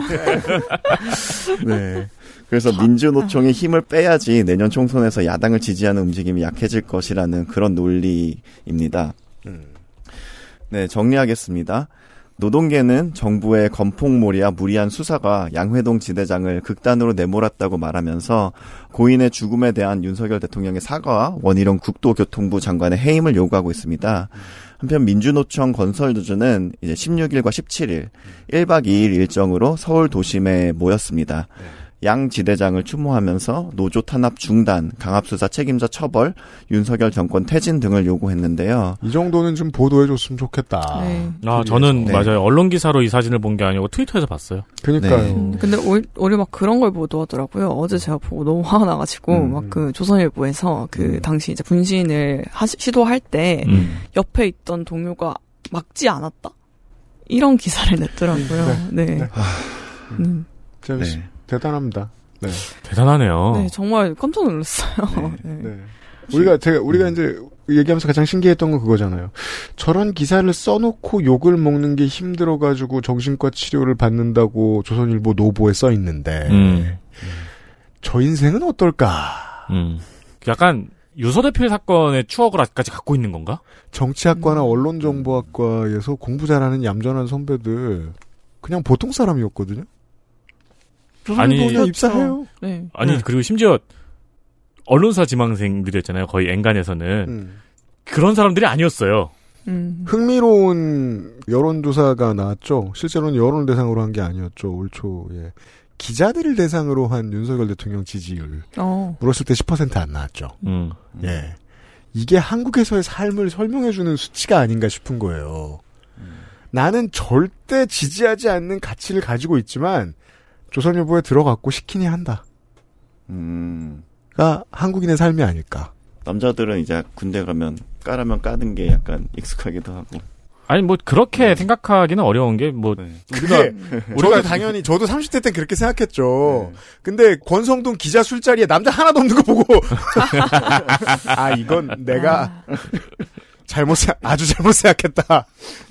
Speaker 5: 네. 그래서 민주노총의 힘을 빼야지 내년 총선에서 야당을 지지하는 움직임이 약해질 것이라는 그런 논리입니다. 네, 정리하겠습니다. 노동계는 정부의 건폭몰이와 무리한 수사가 양회동 지대장을 극단으로 내몰았다고 말하면서 고인의 죽음에 대한 윤석열 대통령의 사과와 원희룡 국토교통부 장관의 해임을 요구하고 있습니다. 한편 민주노총 건설노조는 이제 16일과 17일 1박 2일 일정으로 서울 도심에 모였습니다. 양 지대장을 추모하면서 노조 탄압 중단, 강압수사 책임자 처벌, 윤석열 정권 퇴진 등을 요구했는데요.
Speaker 2: 이 정도는 좀 보도해줬으면 좋겠다.
Speaker 4: 네.
Speaker 3: 아, 저는
Speaker 5: 네.
Speaker 3: 맞아요. 언론 기사로 이 사진을 본 게 아니고 트위터에서 봤어요.
Speaker 2: 그니까요.
Speaker 5: 네.
Speaker 4: 음, 근데 올, 올해 막 그런 걸 보도하더라고요. 어제 제가 보고 너무 화가 나가지고
Speaker 2: 음.
Speaker 4: 막그 조선일보에서 그 당시 이제 분신을 하시, 시도할 때
Speaker 3: 음.
Speaker 4: 옆에 있던 동료가 막지 않았다 이런 기사를 냈더라고요. 네. 네. 음.
Speaker 2: 재밌,
Speaker 5: 네.
Speaker 2: 대단합니다. 네.
Speaker 3: 대단하네요.
Speaker 4: 네, 정말 깜짝 놀랐어요. 네.
Speaker 2: 네. 우리가 제가 우리가 이제 얘기하면서 가장 신기했던 건 그거잖아요. 저런 기사를 써놓고 욕을 먹는 게 힘들어 가지고 정신과 치료를 받는다고 조선일보 노보에 써 있는데
Speaker 3: 음.
Speaker 2: 저 인생은 어떨까?
Speaker 3: 음. 약간 유서 대표 사건의 추억을 아직까지 갖고 있는 건가?
Speaker 2: 정치학과나 언론정보학과에서 공부 잘하는 얌전한 선배들 그냥 보통 사람이었거든요.
Speaker 3: 아니.
Speaker 2: 입사해요.
Speaker 4: 네.
Speaker 3: 아니
Speaker 2: 네.
Speaker 3: 그리고 심지어 언론사 지망생들이었잖아요. 거의 엔간에서는
Speaker 2: 음.
Speaker 3: 그런 사람들이 아니었어요.
Speaker 4: 음.
Speaker 2: 흥미로운 여론조사가 나왔죠. 실제로는 여론을 대상으로 한 게 아니었죠. 올 초에. 기자들을 대상으로 한 윤석열 대통령 지지율.
Speaker 4: 어.
Speaker 2: 물었을 때 10%안 나왔죠.
Speaker 3: 음.
Speaker 2: 예. 이게 한국에서의 삶을 설명해주는 수치가 아닌가 싶은 거예요. 나는 절대 지지하지 않는 가치를 가지고 있지만, 조선일보에 들어갔고 시키니 한다.
Speaker 5: 음,
Speaker 2: 가 한국인의 삶이 아닐까.
Speaker 5: 남자들은 이제 군대 가면 까라면 까는 게 약간 익숙하기도 하고.
Speaker 3: 아니 뭐 그렇게 생각하기는 어려운 게뭐
Speaker 5: 네.
Speaker 2: 그게, 저도 당연히, 저도 30대 때 그렇게 생각했죠. 근데 권성동 기자 술자리에 남자 하나도 없는 거 보고, 아, 이건 내가 잘못, 생각- 아주 잘못 생각했다.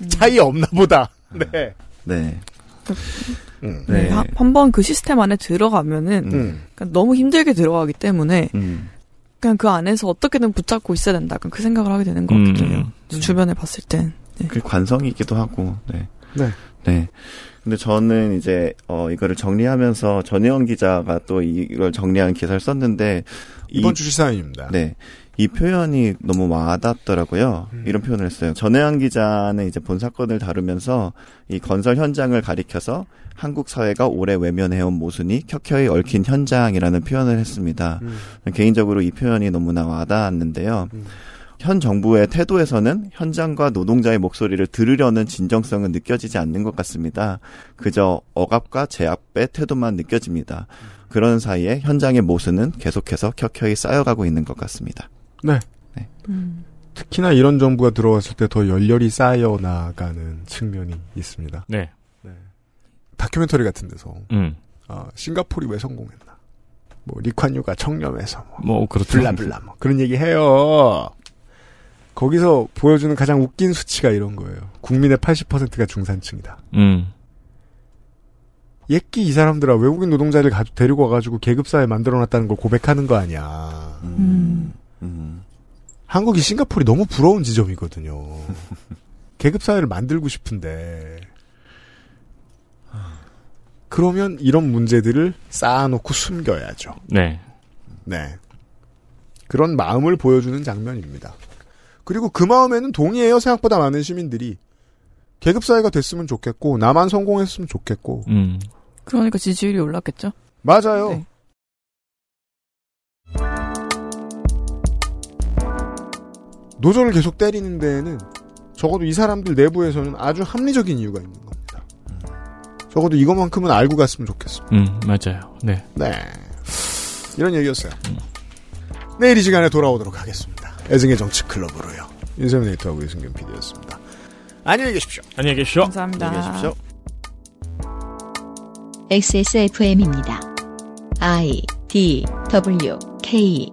Speaker 2: 차이 없나 보다. 네.
Speaker 5: 네.
Speaker 2: 음.
Speaker 5: 네.
Speaker 4: 한번 그 시스템 안에 들어가면은
Speaker 2: 음.
Speaker 4: 그러니까 너무 힘들게 들어가기 때문에
Speaker 5: 음.
Speaker 4: 그냥 그 안에서 어떻게든 붙잡고 있어야 된다. 약간 그 생각을 하게 되는 것
Speaker 3: 음.
Speaker 4: 같긴 해요. 주변에 봤을 땐. 네.
Speaker 5: 그 관성이기도 하고, 네.
Speaker 2: 네.
Speaker 5: 네. 근데 저는 이제 어 이거를 정리하면서 전혜원 기자가 또 이걸 정리한 기사를 썼는데
Speaker 2: 이번 주 시사인입니다.
Speaker 5: 네. 이 표현이 너무 와닿더라고요. 음. 이런 표현을 했어요. 전혜원 기자는 이제 본 사건을 다루면서 이 건설 현장을 가리켜서 한국 사회가 오래 외면해온 모순이 켜켜이 얽힌 현장이라는 표현을 했습니다. 음. 개인적으로 이 표현이 너무나 와닿았는데요. 음. 현 정부의 태도에서는 현장과 노동자의 목소리를 들으려는 진정성은 느껴지지 않는 것 같습니다. 그저 억압과 제압의 태도만 느껴집니다. 그런 사이에 현장의 모순은 계속해서 켜켜이 쌓여가고 있는 것 같습니다.
Speaker 2: 네. 네. 음. 특히나 이런 정부가 들어왔을 때 더 열렬히 쌓여 나가는 측면이 있습니다.
Speaker 3: 네.
Speaker 2: 네. 다큐멘터리 같은 데서 음. 어, 싱가포르이 왜 성공했나? 뭐 리콴유가 청렴해서 뭐, 뭐 그렇죠. 블라블라 뭐 그런 얘기 해요. 거기서 보여주는 가장 웃긴 수치가 이런 거예요. 국민의 80%가 중산층이다. 음. 옛기 이 사람들아 외국인 노동자를 가, 데리고 와가지고 계급사회 만들어놨다는 걸 고백하는 거 아니야. 음. 음. 한국이 싱가포르이 너무 부러운 지점이거든요. 계급사회를 만들고 싶은데 그러면 이런 문제들을 쌓아놓고 숨겨야죠.
Speaker 3: 네.
Speaker 2: 네. 그런 마음을 보여주는 장면입니다. 그리고 그 마음에는 동의해요. 생각보다 많은 시민들이 계급 사회가 됐으면 좋겠고 나만 성공했으면 좋겠고. 음.
Speaker 4: 그러니까 지지율이 올랐겠죠.
Speaker 2: 맞아요. 네. 노조를 계속 때리는 데에는 적어도 이 사람들 내부에서는 아주 합리적인 이유가 있는 겁니다. 적어도 이것만큼은 알고 갔으면 좋겠어.
Speaker 3: 음, 맞아요. 네.
Speaker 2: 네. 이런 얘기였어요. 음. 내일 이 시간에 돌아오도록 하겠습니다. 애증의 정치 클럽으로요. 인쇄민 에이터하고 유승균 PD였습니다. 안녕히 계십시오.
Speaker 3: 안녕히 계십시오.
Speaker 4: 감사합니다.
Speaker 5: 안녕히 계십시오.
Speaker 1: XSFM입니다. I D W K